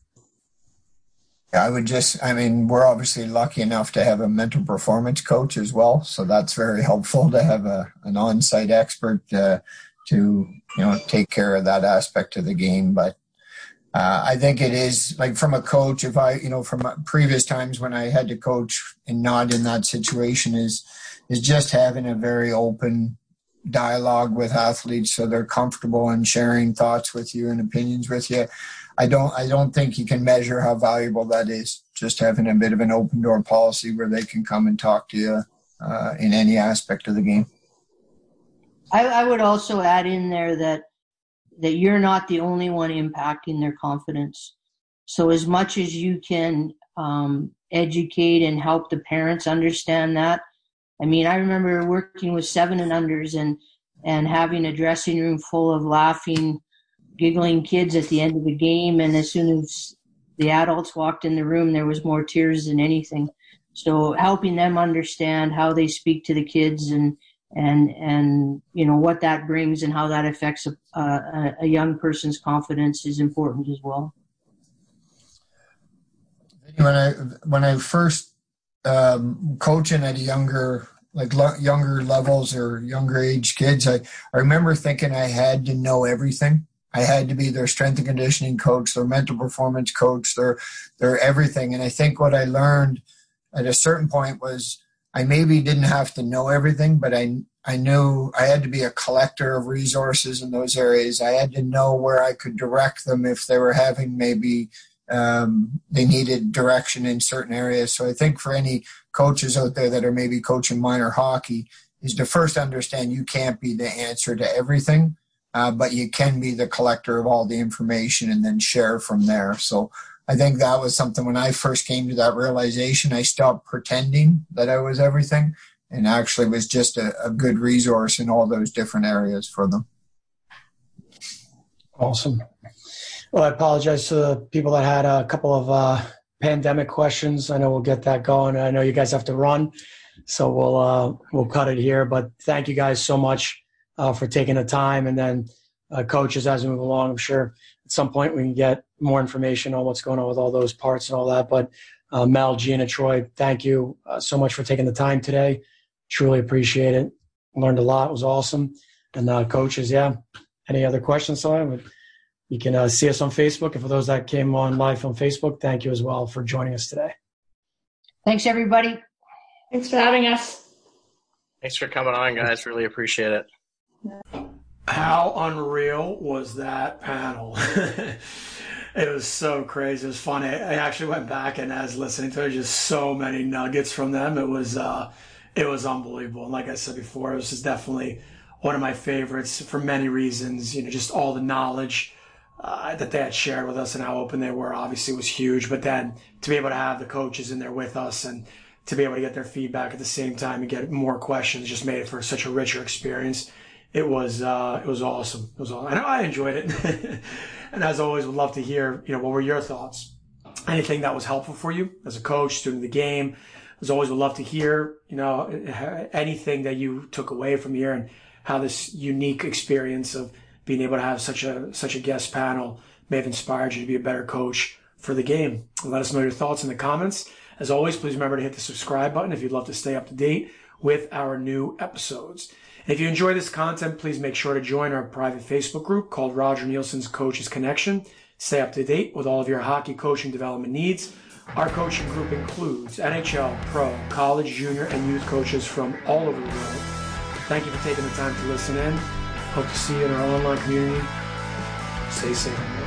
Speaker 6: I would just, I mean, we're obviously lucky enough to have a mental performance coach as well. So that's very helpful to have a, an on site expert uh, to, you know, take care of that aspect of the game. But uh, I think it is like from a coach, if I, you know, from previous times when I had to coach and not in that situation, is, is just having a very open dialogue with athletes so they're comfortable in sharing thoughts with you and opinions with you. I don't I don't think you can measure how valuable that is. Just having a bit of an open door policy where they can come and talk to you uh, in any aspect of the game.
Speaker 5: I, I would also add in there that that you're not the only one impacting their confidence. So as much as you can um, educate and help the parents understand that. I mean, I remember working with seven and unders and and having a dressing room full of laughing giggling kids at the end of the game, and as soon as the adults walked in the room, there was more tears than anything. So helping them understand how they speak to the kids and and and you know what that brings and how that affects a, a, a young person's confidence is important as well.
Speaker 6: When I when I first um, coaching at a younger like younger levels or younger age kids, I, I remember thinking I had to know everything. I had to be their strength and conditioning coach, their mental performance coach, their their everything. And I think what I learned at a certain point was I maybe didn't have to know everything, but I I knew I had to be a collector of resources in those areas. I had to know where I could direct them if they were having maybe um, they needed direction in certain areas. So I think for any coaches out there that are maybe coaching minor hockey, is to first understand you can't be the answer to everything uh, but you can be the collector of all the information and then share from there. So I think that was something when I first came to that realization, I stopped pretending that I was everything and actually was just a, a good resource in all those different areas for them.
Speaker 2: Awesome. Well, I apologize to the people that had a couple of uh, pandemic questions. I know we'll get that going. I know you guys have to run, so we'll uh, we'll cut it here. But thank you guys so much uh, for taking the time. And then uh, coaches, as we move along, I'm sure at some point we can get more information on what's going on with all those parts and all that. But uh, Mel, Gina, Troy, thank you uh, so much for taking the time today. Truly appreciate it. Learned a lot. It was awesome. And uh, coaches, yeah. Any other questions? So I would
Speaker 8: You can uh, see us on Facebook. And for those that came on live on Facebook, thank you as well for joining us today.
Speaker 5: Thanks, everybody.
Speaker 4: Thanks for having us.
Speaker 9: Thanks for coming on, guys. Really appreciate it.
Speaker 2: How unreal was that panel? it was so crazy. It was funny. I actually went back and as listening to it, just so many nuggets from them. It was uh, it was unbelievable. And like I said before, this is definitely one of my favorites for many reasons. You know, just all the knowledge uh, that they had shared with us and how open they were obviously was huge. But then to be able to have the coaches in there with us and to be able to get their feedback at the same time and get more questions just made it for such a richer experience. It was uh, it was awesome. It was all. I know I enjoyed it, and as always, would love to hear you know what were your thoughts. Anything that was helpful for you as a coach, student of the game. As always, would love to hear you know anything that you took away from here and how this unique experience of being able to have such a such a guest panel may have inspired you to be a better coach for the game. Let us know your thoughts in the comments. As always, please remember to hit the subscribe button if you'd love to stay up to date with our new episodes. If you enjoy this content, please make sure to join our private Facebook group called Roger Neilson's Coaches Connection. Stay up to date with all of your hockey coaching development needs. Our coaching group includes NHL, pro, college, junior, and youth coaches from all over the world. Thank you for taking the time to listen in. Hope to see you in our online community. Stay safe.